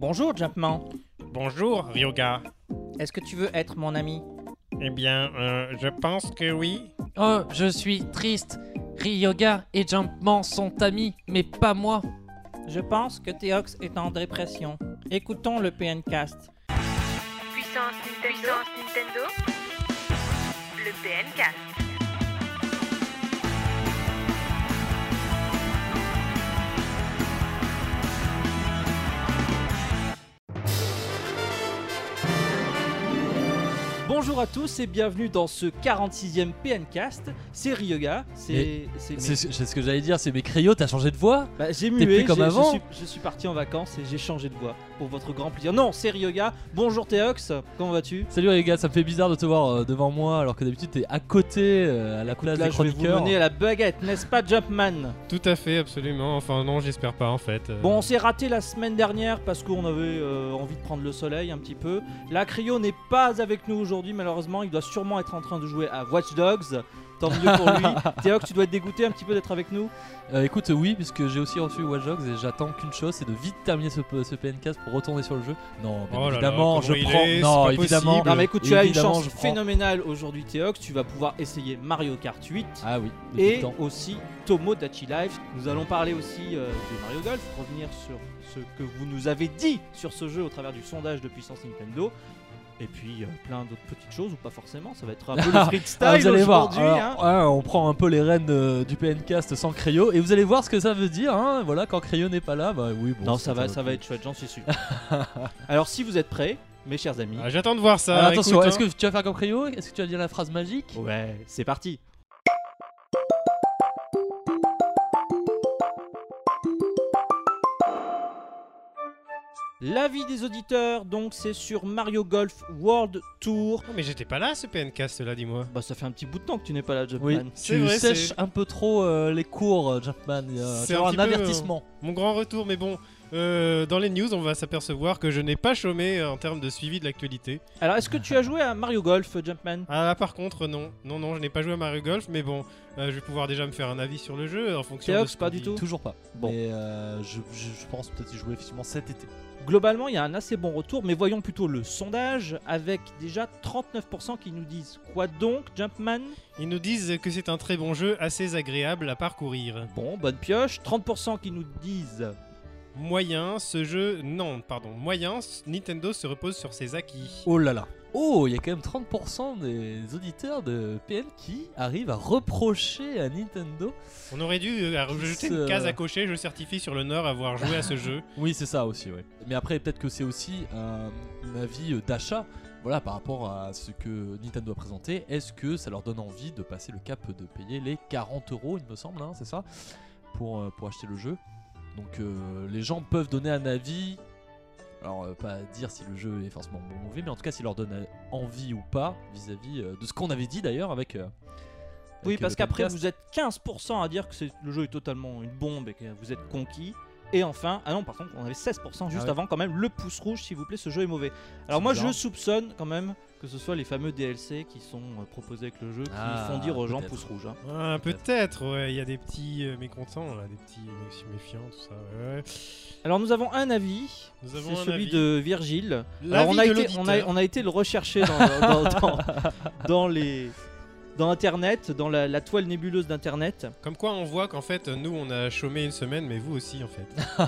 Bonjour Jumpman, Bonjour, Ryoga. est-ce que tu veux être mon ami? Eh bien, euh, je pense que oui. Oh, je suis triste. Ryoga et Jumpman sont amis, mais pas moi. Je pense que Théox est en dépression. Écoutons le PNcast. Puissance Nintendo. Nintendo. Le PNcast. Bonjour à tous et bienvenue dans ce 46e PNcast. C'est Ryoga. C'est. c'est ce que j'allais dire, c'est mes crayons, t'as changé de voix? Bah, j'ai mué, plus comme avant Je suis, je suis parti en vacances et j'ai changé de voix pour votre grand plaisir. Non, c'est Ryoga. Bonjour Théox, comment vas-tu? Salut gars, ça me fait bizarre de te voir euh, devant moi alors que d'habitude t'es à côté euh, à la place Là, des je vais vous chroniqueurs. mener à la baguette, n'est-ce pas, Jumpman? Tout à fait, absolument. Enfin, non, j'espère pas en fait. Euh, Bon, on s'est raté la semaine dernière parce qu'on avait euh, envie de prendre le soleil un petit peu. La Cryo n'est pas avec nous aujourd'hui, malheureusement. Il doit sûrement être en train de jouer à Watch Dogs. Tant mieux pour lui. Théox, tu dois être dégoûté un petit peu d'être avec nous. Euh, écoute, oui, puisque j'ai aussi reçu Watch Dogs et j'attends qu'une chose, c'est de vite terminer ce, ce PNcast pour retourner sur le jeu. Non, bien Oh là là, évidemment, je prends. est, non, pas évidemment. possible. Non, mais écoute, tu as une chance je prends. phénoménale aujourd'hui, Théox. Tu vas pouvoir essayer Mario Kart 8. Ah oui, et temps. aussi Tomodachi Life. Nous allons parler aussi euh, de Mario Golf, revenir sur ce que vous nous avez dit sur ce jeu au travers du sondage de puissance Nintendo. Et puis euh, plein d'autres petites choses, ou pas forcément, ça va être un peu le freestyle Ah, vous allez voir, aujourd'hui. hein. on prend un peu les rênes euh, du PNcast sans Crayo et vous allez voir ce que ça veut dire. Hein, voilà, quand Crayo n'est pas là, bah oui, bon. non, ça va, ça va être chouette, j'en suis sûr. Alors si vous êtes prêts, mes chers amis, ah, J'attends de voir ça. Alors, attention, est-ce hein. que tu vas faire comme Crayo Est-ce que tu vas dire la phrase magique? Ouais, c'est parti. L'avis des auditeurs, donc, c'est sur Mario Golf World Tour. Oh, mais j'étais pas là ce PNcast là, dis-moi. Bah, ça fait un petit bout de temps que tu n'es pas là, Jumpman. Oui, C'est tu vrai, sèches un peu trop euh, les cours, euh, Jumpman. Euh, C'est un un, petit peu, avertissement. Mon grand retour, mais bon. Euh, dans les news, on va s'apercevoir que je n'ai pas chômé en termes de suivi de l'actualité. Alors, est-ce que tu as joué à Mario Golf, Jumpman? Ah là, par contre, non. Non, non, je n'ai pas joué à Mario Golf, mais bon, euh, je vais pouvoir déjà me faire un avis sur le jeu en fonction Théox, de ce pas du dit. tout Toujours pas. Bon. Mais euh, je, je- je pense peut-être y jouer effectivement cet été. Globalement, il y a un assez bon retour, mais voyons plutôt le sondage avec déjà 39% qui nous disent quoi donc, Jumpman? Ils nous disent que c'est un très bon jeu, assez agréable à parcourir. Bon, bonne pioche. 30% qui nous disent Moyen, ce jeu. Non, pardon. Moyen, Nintendo se repose sur ses acquis. Oh là là. Oh, il y a quand même 30% des auditeurs de PN qui arrivent à reprocher à Nintendo. On aurait dû euh, rajouter une case à cocher. Je certifie sur l'honneur avoir joué à ce jeu. Oui, c'est ça aussi, ouais. Mais après, peut-être que c'est aussi un, un avis euh, d'achat. Voilà, par rapport à ce que Nintendo a présenté, est-ce que ça leur donne envie de passer le cap de payer les 40 euros, il me semble, hein, c'est ça, pour, euh, pour acheter le jeu? Donc euh, les gens peuvent donner un avis, alors euh, pas dire si le jeu est forcément bon ou mauvais, mais en tout cas s'il leur donne envie ou pas vis-à-vis euh, de ce qu'on avait dit d'ailleurs avec. euh, Oui, avec, parce qu'après, vous êtes 15% à dire que le jeu est totalement une bombe et que vous êtes conquis. Et enfin, ah non, par contre, on avait 16% juste Ah ouais. avant, quand même, le pouce rouge, s'il vous plaît, ce jeu est mauvais. Alors, moi, bizarre. je soupçonne quand même que ce soit les fameux DLC qui sont euh, proposés avec le jeu qui Ah, font dire aux gens pouce rouge. hein. Ah, Peut-être, ouais. Il y a des petits euh, mécontents, là, des petits mé- méfiants, tout ça. ouais. Alors, nous avons un avis, c'est celui avis. de Virgile. Alors, on a, de été, on, a, on a été le rechercher dans, dans, dans- dans les. Dans internet, dans la, la toile nébuleuse d'internet, Comme quoi, on voit qu'en fait, nous, on a chômé une semaine, mais vous aussi, en fait.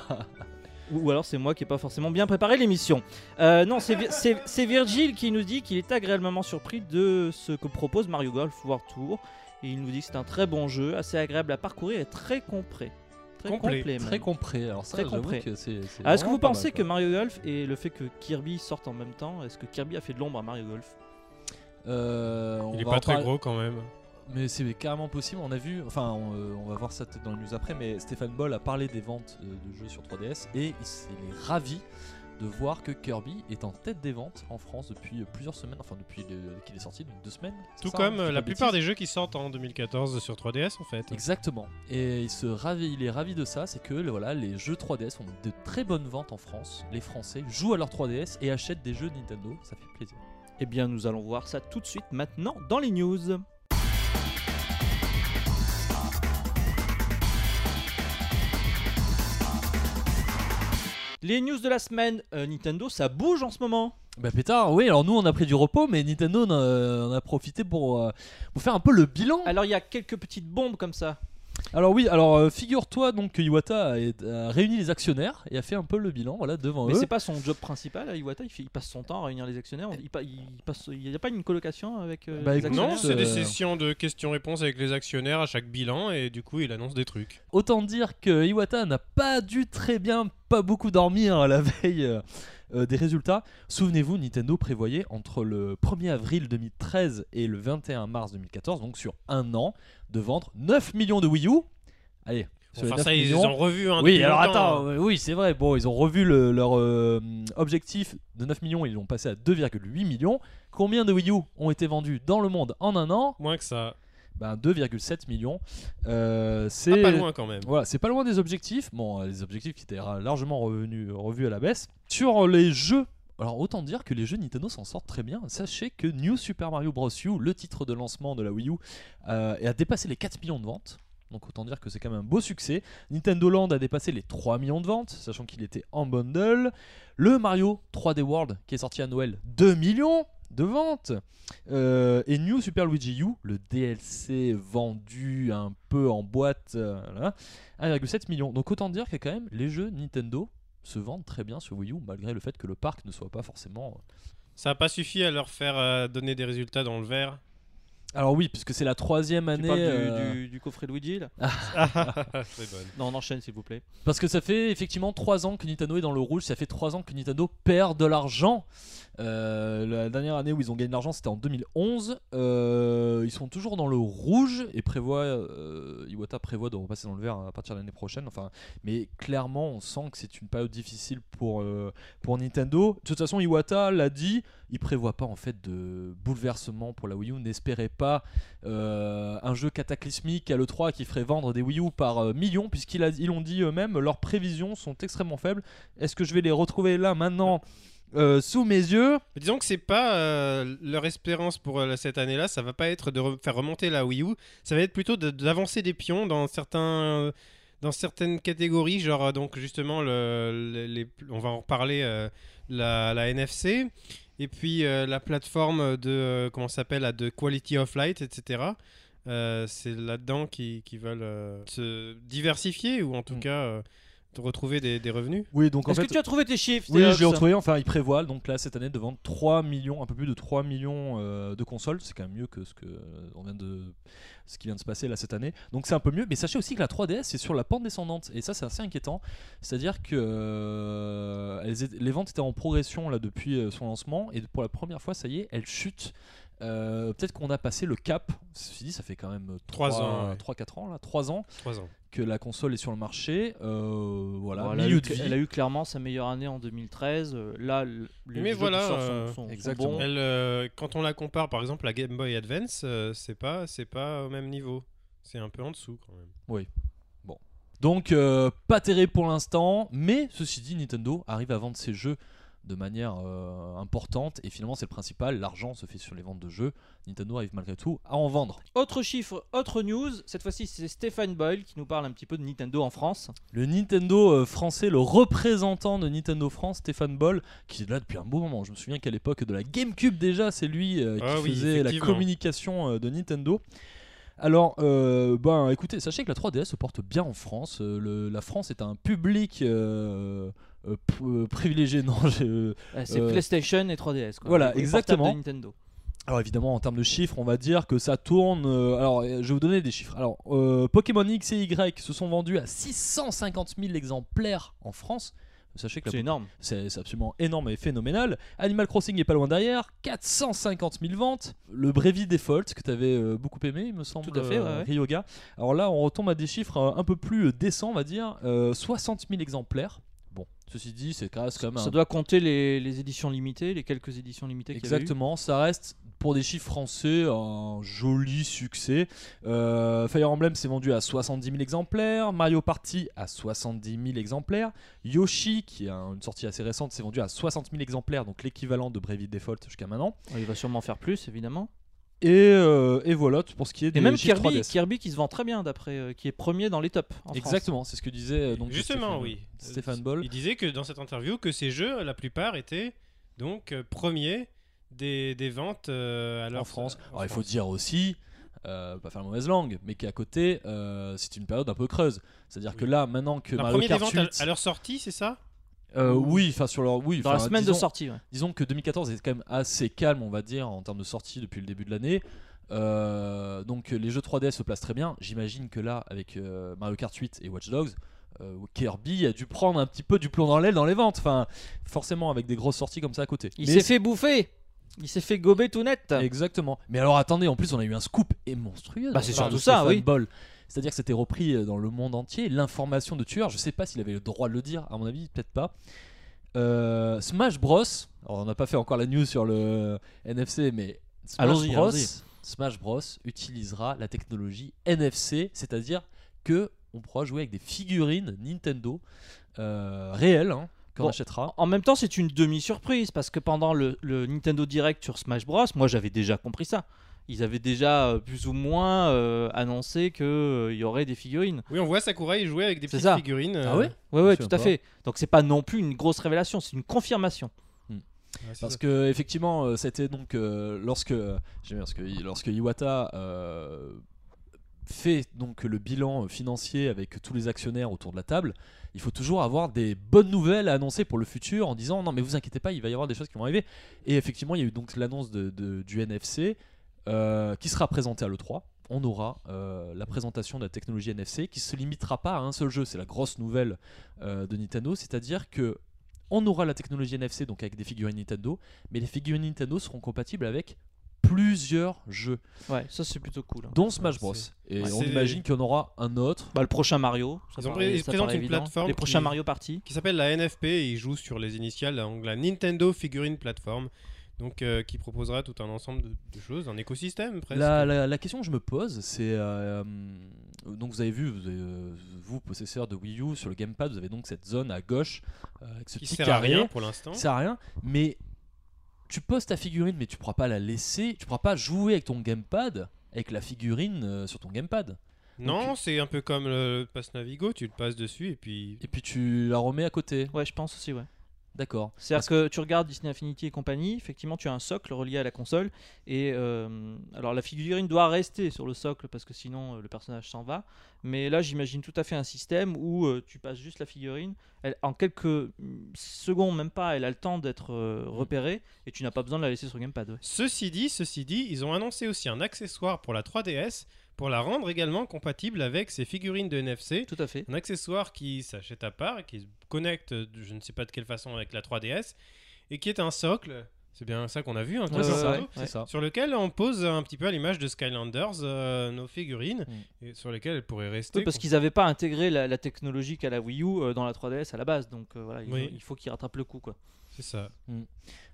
Ou ou alors c'est moi qui n'ai pas forcément bien préparé l'émission. Euh, non, c'est Vi- c'est c'est Virgile qui nous dit qu'il est agréablement surpris de ce que propose Mario Golf World Tour. Et il nous dit que c'est un très bon jeu, assez agréable à parcourir et très complet. Très Complet. Très complet. Alors ça, Très complet. que c'est. c'est Ah, Est-ce que vous pensez mal, que. Mario Golf et le fait que Kirby sorte en même temps, est-ce que Kirby a fait de l'ombre à Mario Golf? Euh, on Il est pas très parler- gros quand même. Mais c'est carrément possible. On a vu, enfin, on, euh, on va voir ça peut-être dans les news après, mais Stéphane Boll a parlé des ventes euh, de jeux sur 3DS et il s'est- est ravi de voir que Kirby est en tête des ventes en France depuis euh, plusieurs semaines, enfin depuis qu'il est sorti, donc deux semaines. Tout ça, comme hein, la plupart bêtises. des jeux qui sortent en 2014 sur 3DS, en fait. Exactement. Et il se ravi, il est ravi de ça, c'est que voilà, les jeux 3DS ont de très bonnes ventes en France. Les Français jouent à leur 3DS et achètent des jeux Nintendo, ça fait plaisir. Eh bien, nous allons voir ça tout de suite maintenant dans les news. Les news de la semaine, euh, Nintendo, ça bouge en ce moment. Bah pétard, oui, alors nous on a pris du repos, mais Nintendo en a, en a profité pour, euh, pour faire un peu le bilan. Alors il y a quelques petites bombes comme ça. Alors oui, alors euh, figure-toi donc que Iwata a, a réuni les actionnaires et a fait un peu le bilan, voilà, devant Mais eux. c'est pas son job principal, à Iwata. Il, fait- il passe son temps à réunir les actionnaires. Il, pa- il passe, il y a pas une colocation avec euh, Bah, les écoute, actionnaires Non, c'est des sessions de questions-réponses avec les actionnaires à chaque bilan et du coup il annonce des trucs. Autant dire que Iwata n'a pas dû très bien, pas beaucoup dormir la veille euh, euh, des résultats. Souvenez-vous, Nintendo prévoyait entre le 1er avril 2013 et le 21 mars 2014, donc sur un an, de vendre 9 millions de Wii U. Allez, Enfin 9 ça ils ont revu un Oui, alors longtemps, attends, hein. oui, c'est vrai. Bon, ils ont revu le- leur euh, objectif de 9 millions, ils l'ont passé à 2,8 millions. Combien de Wii U ont été vendus dans le monde en un an? Moins que ça. Ben 2,7 millions. Euh, Ah, c'est pas loin quand même. voilà, c'est pas loin des objectifs. Bon, euh, les objectifs qui étaient largement revenus, revus à la baisse. Sur les jeux, alors autant dire que les jeux Nintendo s'en sortent très bien. Sachez que New Super Mario Bros. U, le titre de lancement de la Wii U, euh, a dépassé les 4 millions de ventes. Donc autant dire que c'est quand même un beau succès. Nintendo Land a dépassé les 3 millions de ventes, sachant qu'il était en bundle. Le Mario 3D World, qui est sorti à Noël, 2 millions de ventes. Euh, et New Super Luigi U, le DLC vendu un peu en boîte, euh, voilà, 1,7 million. Donc autant dire que quand même les jeux Nintendo se vendent très bien sur Wii U, malgré le fait que le parc ne soit pas forcément... euh, Ça a pas suffi à leur faire euh, donner des résultats dans le vert. Alors oui, puisque c'est la troisième Tu année... parles du, euh, du- du coffret de Luigi là Très bonne. Non, on enchaîne s'il vous plaît. Parce que ça fait effectivement 3 ans que Nintendo est dans le rouge, ça fait 3 ans que Nintendo perd de l'argent. Euh, la dernière année où ils ont gagné de l'argent c'était en 2011. Euh, ils sont toujours dans le rouge et prévoit, euh, Iwata prévoit de repasser dans le vert à partir de l'année prochaine. Enfin, mais clairement on sent que c'est une période difficile pour, pour Nintendo. De toute façon Iwata l'a dit, il prévoit pas en fait de bouleversement pour la Wii U. N'espérez pas un jeu cataclysmique à l'E3 qui ferait vendre des Wii U par millions, puisqu'ils l'ont dit eux-mêmes, leurs prévisions sont extrêmement faibles. Est-ce que je vais les retrouver là maintenant? Euh, sous mes yeux disons que c'est pas euh, leur espérance pour euh, cette année-là, ça va pas être de re- faire remonter la Wii U, ça va être plutôt de- d'avancer des pions dans certains dans certaines catégories, genre donc justement le, le- les, on va en reparler euh, la, la NFC et puis euh, la plateforme de euh, comment s'appelle de Quality of Light, etc. Euh, c'est là-dedans qu'ils qu'ils veulent euh, se diversifier ou en tout Mm. cas de retrouver des, des revenus? Oui, donc en Est-ce fait. que tu as trouvé tes chiffres Oui, je l'ai retrouvé. Enfin, ils prévoient donc là cette année de vendre 3 millions, un peu plus de 3 millions euh, de consoles. C'est quand même mieux que ce que euh, on vient de ce qui vient de se passer là cette année. Donc c'est un peu mieux. Mais sachez aussi que la 3DS est sur la pente descendante et ça c'est assez inquiétant. C'est-à-dire que euh, elles étaient- les ventes étaient en progression là depuis euh, son lancement et pour la première fois, ça y est, elles chutent. Euh, Peut-être qu'on a passé le cap. Ceci dit, ça fait quand même Trois ans, ouais. 3-4 ans là, 3 ans 3 ans. Que la console est sur le marché. Euh, voilà, Bon, elle, a eu, de vie. elle a eu clairement sa meilleure année en 2013. euh, là, le- les Mais jeux voilà, qui euh, sont, sont- sont exactement. bons. Elle, euh, quand on la compare par exemple à Game Boy Advance, euh, c'est pas c'est pas au même niveau. C'est un peu en dessous quand même. Donc euh, pas terrible pour l'instant, mais ceci dit, Nintendo arrive à vendre ses jeux de manière euh, importante et finalement c'est le principal, l'argent se fait sur les ventes de jeux. Nintendo arrive malgré tout à en vendre. Autre chiffre, autre news. Cette fois-ci, c'est Stéphane Boyle qui nous parle un petit peu de Nintendo en France. Le Nintendo euh, français, le représentant de Nintendo France, Stéphane Boll, qui est là depuis un beau moment. Je me souviens qu'à l'époque de la GameCube déjà, c'est lui euh, qui Ah oui, faisait la communication euh, de Nintendo. Alors, euh, ben, écoutez, sachez que la 3DS se porte bien en France. Euh, le- la France est un public euh, euh, euh, privilégié. Non, je- Euh, C'est Euh, PlayStation et 3DS. Quoi. voilà, exactement. de Nintendo. Alors évidemment en termes de chiffres, on va dire que ça tourne. euh, alors je vais vous donner des chiffres. Alors euh, Pokémon X et Y se sont vendus à 650 000 exemplaires en France. Sachez que la C'est énorme. c'est c'est absolument énorme et phénoménal. Animal Crossing est pas loin derrière, 450 000 ventes. Le Brevi Default que tu avais beaucoup aimé, il me semble. Tout à fait, ouais, euh, ouais. Ryoga. Alors là, on retombe à des chiffres euh, un peu plus décents, on va dire. Euh, 60 000 exemplaires. Ceci dit, c'est quand même un- Ça doit compter les, les éditions limitées, les quelques éditions limitées qu'il y avait eu. Exactement, ça reste pour des chiffres français un joli succès. Euh, Fire Emblem s'est vendu à 70 000 exemplaires, Mario Party à 70 000 exemplaires, Yoshi, qui a une sortie assez récente, s'est vendu à 60 000 exemplaires, donc l'équivalent de Brevi Default jusqu'à maintenant. Il va sûrement faire plus, évidemment. Et, euh, et voilà pour ce qui est des Et même Kirby, 3DS. Kirby qui se vend très bien d'après, euh, qui est premier dans les tops. en. Exactement, c'est ce que disait euh, donc Justement, Stéphane- oui. Stéphane Boll. Il disait que dans cette interview que ces jeux, la plupart étaient donc euh, premiers des, des ventes euh, à leur- en France. en Alors il faut dire aussi, euh, pas faire la mauvaise langue, mais qu'à côté, euh, c'est une période un peu creuse. C'est-à-dire que là, maintenant que Un Mario Kart ventes 8, à, à leur sortie, c'est ça? Euh, oui, enfin sur leur, oui, Dans la semaine de sortie. ouais. Disons que 2014 est quand même assez calme, on va dire, en termes de sortie depuis le début de l'année. Euh, donc les jeux 3DS se placent très bien. J'imagine que là, avec euh, Mario Kart 8 et Watch Dogs, Kirby a dû prendre un petit peu du plomb dans l'aile dans les ventes. Enfin, forcément avec des grosses sorties comme ça à côté. Il s'est fait bouffer. Il s'est fait gober tout net. Exactement. Mais alors attendez, en plus on a eu un scoop et monstrueux. Bah, c'est surtout ça, oui. C'est-à-dire que c'était repris euh, dans le monde entier. L'information de tueur, je sais pas s'il avait le droit de le dire, à mon avis, peut-être pas. Euh, Smash Bros. Alors, on n'a pas fait encore la news sur le NFC, mais Smash Bros. Smash Bros. utilisera la technologie NFC, c'est-à-dire que on pourra jouer avec des figurines Nintendo euh, réelles hein, qu'on Bon, achètera. En même temps, c'est une demi-surprise parce que pendant le, le Nintendo Direct sur Smash Bros, moi j'avais déjà compris ça. Ils avaient déjà euh, plus ou moins euh, annoncé qu'il y aurait des figurines. Oui, on voit Sakurai jouer avec des petites ça. figurines. Ah euh, ouais Ouais, Je ouais, tout à pas. fait. Donc c'est pas non plus une grosse révélation, c'est une confirmation. ouais, c'est Parce ça. que effectivement, euh, c'était donc euh, lorsque j'aime bien parce que lorsque Iwata euh, fait donc le bilan financier avec tous les actionnaires autour de la table, il faut toujours avoir des bonnes nouvelles à annoncer pour le futur en disant non mais vous inquiétez pas, il va y avoir des choses qui vont arriver. Et effectivement, il y a eu donc l'annonce de, de- du NFC euh, qui sera présenté à l'E3. On aura euh, la présentation de la technologie NFC qui se limitera pas à un seul jeu. C'est la grosse nouvelle euh, de Nintendo, c'est-à-dire que on aura la technologie NFC donc avec des figurines Nintendo, mais les figurines Nintendo seront compatibles avec plusieurs jeux, Ouais, ça c'est plutôt cool. hein. dont Smash Bros. Et Ouais, on imagine qu'il y en aura un autre. Bah, le prochain Mario. ça Ils ont paraît- ils ça présentent une évident. plateforme Les qui- prochains Mario Party. qui s'appelle la NFP et il joue sur les initiales, donc la Nintendo Figurine Platform, donc euh, qui proposera tout un ensemble de, de choses, un écosystème presque. La, la- la question que je me pose, c'est euh, donc vous avez vu, vous, avez, euh, vous, possesseur de Wii U, sur le gamepad, vous avez donc cette zone à gauche euh, avec ce qui petit sert carré. à rien pour l'instant. qui sert à rien, mais tu poses ta figurine, mais tu pourras pas la laisser, tu pourras pas jouer avec ton gamepad avec la figurine euh, sur ton gamepad. Non, c'est un peu comme le Pass Navigo, tu le passes dessus et puis Et puis tu la remets à côté. Ouais, je pense aussi, ouais. D'accord. C'est-à-dire que tu regardes Disney Infinity et compagnie, effectivement, tu as un socle relié à la console. Et euh, alors, la figurine doit rester sur le socle parce que sinon euh, le personnage s'en va. Mais là, j'imagine tout à fait un système où euh, tu passes juste la figurine. Elle, en quelques mm, secondes, même pas, elle a le temps d'être euh, repérée et tu n'as pas besoin de la laisser sur le gamepad. ouais. Ceci dit, ceci dit, ils ont annoncé aussi un accessoire pour la 3DS pour la rendre également compatible avec ces figurines de NFC. Tout à fait. Un accessoire qui s'achète à part et qui se connecte, je ne sais pas de quelle façon, avec la 3DS et qui est un socle. C'est bien ça qu'on a vu, un Ouais, ouais, ça. sur lequel on pose un petit peu à l'image de Skylanders euh, nos figurines Mm. et sur lesquelles elles pourraient rester. Oui, parce qu'ils n'avaient pas intégré la, la technologie qu'a la Wii U euh, dans la 3DS à la base. Donc euh, voilà, il, Oui. il faut qu'ils rattrapent le coup. Quoi. C'est ça.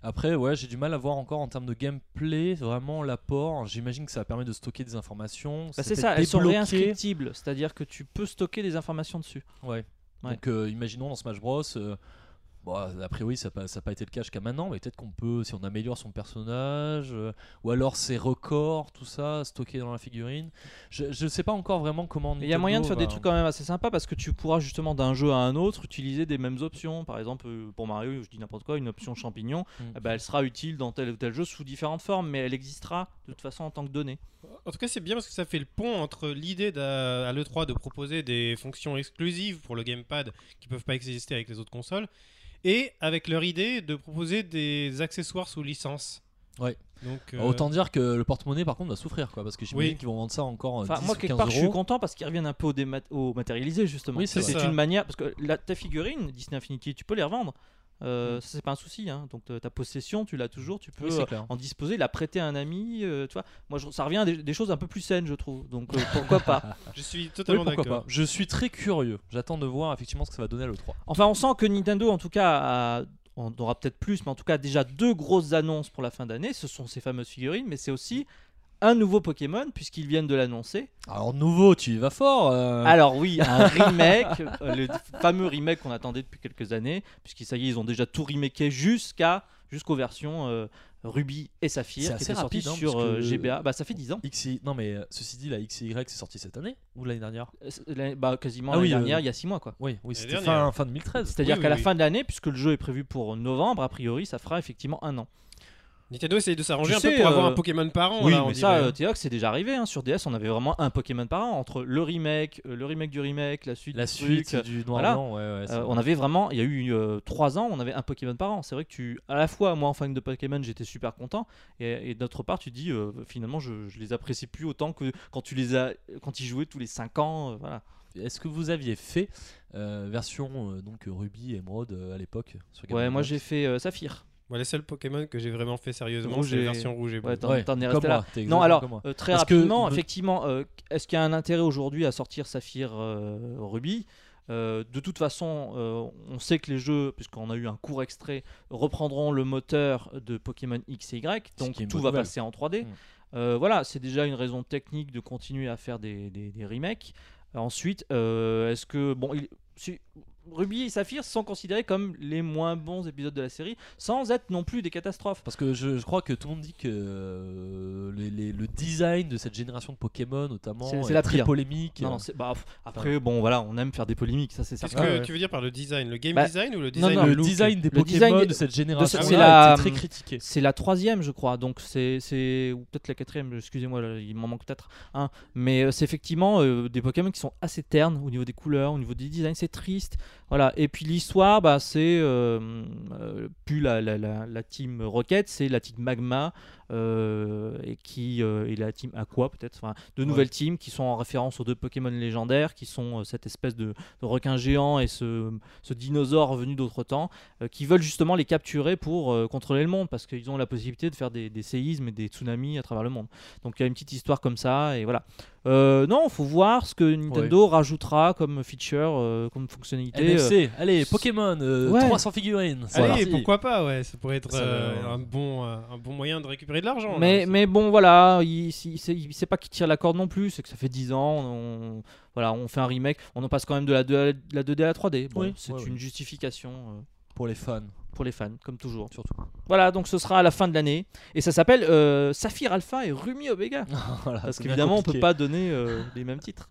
Après, ouais, j'ai du mal à voir encore en termes de gameplay vraiment l'apport. J'imagine que ça va permettre de stocker des informations. Bah, c'est ça, elles sont réinscriptibles. C'est-à-dire que tu peux stocker des informations dessus. Ouais. Ouais. Donc, euh, imaginons dans Smash Bros. euh, bon, a priori, ça n'a pas, ça a pas été le cas jusqu'à maintenant, mais peut-être qu'on peut, si on améliore son personnage, euh, ou alors ses records, tout ça, stocker dans la figurine. Je ne sais pas encore vraiment comment. Mais il y a moyen de faire des trucs quand même assez sympas parce que tu pourras justement d'un jeu à un autre utiliser des mêmes options. Par exemple, euh, pour Mario, je dis n'importe quoi, une option champignon, Mm. eh ben, elle sera utile dans tel ou tel jeu sous différentes formes, mais elle existera de toute façon en tant que donnée. En tout cas, c'est bien parce que ça fait le pont entre l'idée à l'E3 de proposer des fonctions exclusives pour le gamepad qui peuvent pas exister avec les autres consoles et avec leur idée de proposer des accessoires sous licence. Ouais. Donc, euh, Autant dire que le porte-monnaie, par contre, va souffrir, quoi, parce que j'imagine Oui. qu'ils vont vendre ça encore euh, Enfin, 10 moi, ou quelque 15 part, je suis content parce qu'ils reviennent un peu au, déma- au matérialisé, justement. Oui, c'est vrai. une manière. Parce que la, ta figurine, Disney Infinity, tu peux les revendre. Euh, Mm. Ça, c'est pas un souci. hein. Donc, ta possession, tu l'as toujours. Tu peux Oui, euh, en disposer, la prêter à un ami. euh, tu vois. Moi, je- ça revient à des, des choses un peu plus saines, je trouve. Donc, euh, pourquoi pas je suis totalement pourquoi d'accord. pas. Je suis très curieux. J'attends de voir effectivement ce que ça va donner à l'E3. Enfin, on sent que Nintendo, en tout cas, a- on aura peut-être plus, mais en tout cas, déjà deux grosses annonces pour la fin d'année. Ce sont ces fameuses figurines, mais c'est aussi un nouveau Pokémon, puisqu'ils viennent de l'annoncer. Alors, nouveau, tu y vas fort. euh. Alors, oui, un remake, euh, le fameux remake qu'on attendait depuis quelques années, puisqu'ils ça y est, ils ont déjà tout remaké jusqu'à jusqu'aux versions euh, Ruby et Saphir, C'est qui assez était sorti rapide, hein, sur euh, GBA. Bah, ça fait 10 ans. XY... Non, mais ceci dit, la XY c'est sorti cette année ou l'année dernière Bah, quasiment Ah l'année oui, dernière, il y a 6 mois, quoi. Oui, c'était fin, fin 2013. C'est-à-dire Oui, qu'à oui, la oui. fin de l'année, puisque le jeu est prévu pour novembre, a priori, ça fera effectivement un an. Nintendo essaye de s'arranger Tu un peu pour avoir euh, un Pokémon par an. oui, là, mais ça, hein. euh, Théox, c'est déjà arrivé. hein. Sur DS, on avait vraiment un Pokémon par an entre le remake, euh, le remake du remake, la suite La du suite truc. du noir voilà. blanc, ouais, ouais. c'est Euh, vrai. on avait vraiment, il y a eu 3 ans, on avait un Pokémon par an. C'est vrai que tu, à la fois, moi en fan de Pokémon, j'étais super content, et, et d'autre part, tu dis, euh, finalement, je, je les apprécie plus autant que quand tu les as, quand ils jouaient tous les 5 ans, euh, voilà. Est-ce que vous aviez fait euh, version euh, donc Ruby et Emerald euh, à l'époque sur Game Ouais, moi j'ai fait euh, Saphir. Moi, les seuls Pokémon que j'ai vraiment fait sérieusement, c'est la version rouge et bleu. Ouais, t'en es comme resté là. moi, Non, alors euh, très que rapidement, me- effectivement, euh, est-ce qu'il y a un intérêt aujourd'hui à sortir Saphir euh, Ruby? Euh, de toute façon, euh, on sait que les jeux, puisqu'on a eu un court extrait, reprendront le moteur de Pokémon X et Y, donc tout va nouvelle. passer en 3D. Mm. Euh, voilà, c'est déjà une raison technique de continuer à faire des, des- des remakes. Ensuite, euh, est-ce que bon, il- si- Ruby et Saphir sont considérés comme les moins bons épisodes de la série, sans être non plus des catastrophes. Parce que je, je crois que tout le monde dit que euh, les- les- le design de cette génération de Pokémon, notamment, C'est- c'est est la très pire. polémique. Non, non, c'est- bah, pff, après, bon, voilà, on aime faire des polémiques, ça c'est Qu'est-ce certain. que ouais. tu veux dire par le design? Le game Bah, design ou le design non, le look design des Le Pokémon design de cette génération c'est là la- était très critiqué. C'est la troisième, je crois, donc c'est, c'est ou peut-être la quatrième, excusez-moi, là, il m'en manque peut-être un. Mais euh, c'est effectivement euh, des Pokémon qui sont assez ternes au niveau des couleurs, au niveau des designs, c'est triste. Voilà. Et puis l'histoire, bah, c'est euh, euh, plus la, la, la, team Rocket, c'est la team Magma et qui euh, et la team Aqua peut-être. Enfin, de nouvelles teams qui sont en référence aux deux Pokémon légendaires, qui sont euh, cette espèce de, de requin géant et ce, ce dinosaure venu d'autre temps, euh, qui veulent justement les capturer pour euh, contrôler le monde parce qu'ils ont la possibilité de faire des, des séismes et des tsunamis à travers le monde. Donc il y a une petite histoire comme ça et voilà. Euh, non, faut voir ce que Nintendo rajoutera comme feature, euh, comme fonctionnalité. euh, allez, Pokémon, euh, Ouais. 300 figurines. Allez, parti. pourquoi pas Ouais, ça pourrait être euh, un bon euh, un bon moyen de récupérer de l'argent. Mais, bon, voilà, il, sait, pas qui tire la corde non plus. C'est que ça fait 10 ans, on, voilà, on fait un remake, on en passe quand même de la, 2 à la, de la 2D à la 3D. Bon, Oui, c'est ouais, une ouais. justification euh, Pour les fans, pour les fans, comme toujours. surtout. Voilà, donc ce sera à la fin de l'année. Et ça s'appelle euh, Saphir Alpha et Rumi Omega. Voilà, Parce qu'évidemment, on peut pas donner euh, les mêmes titres.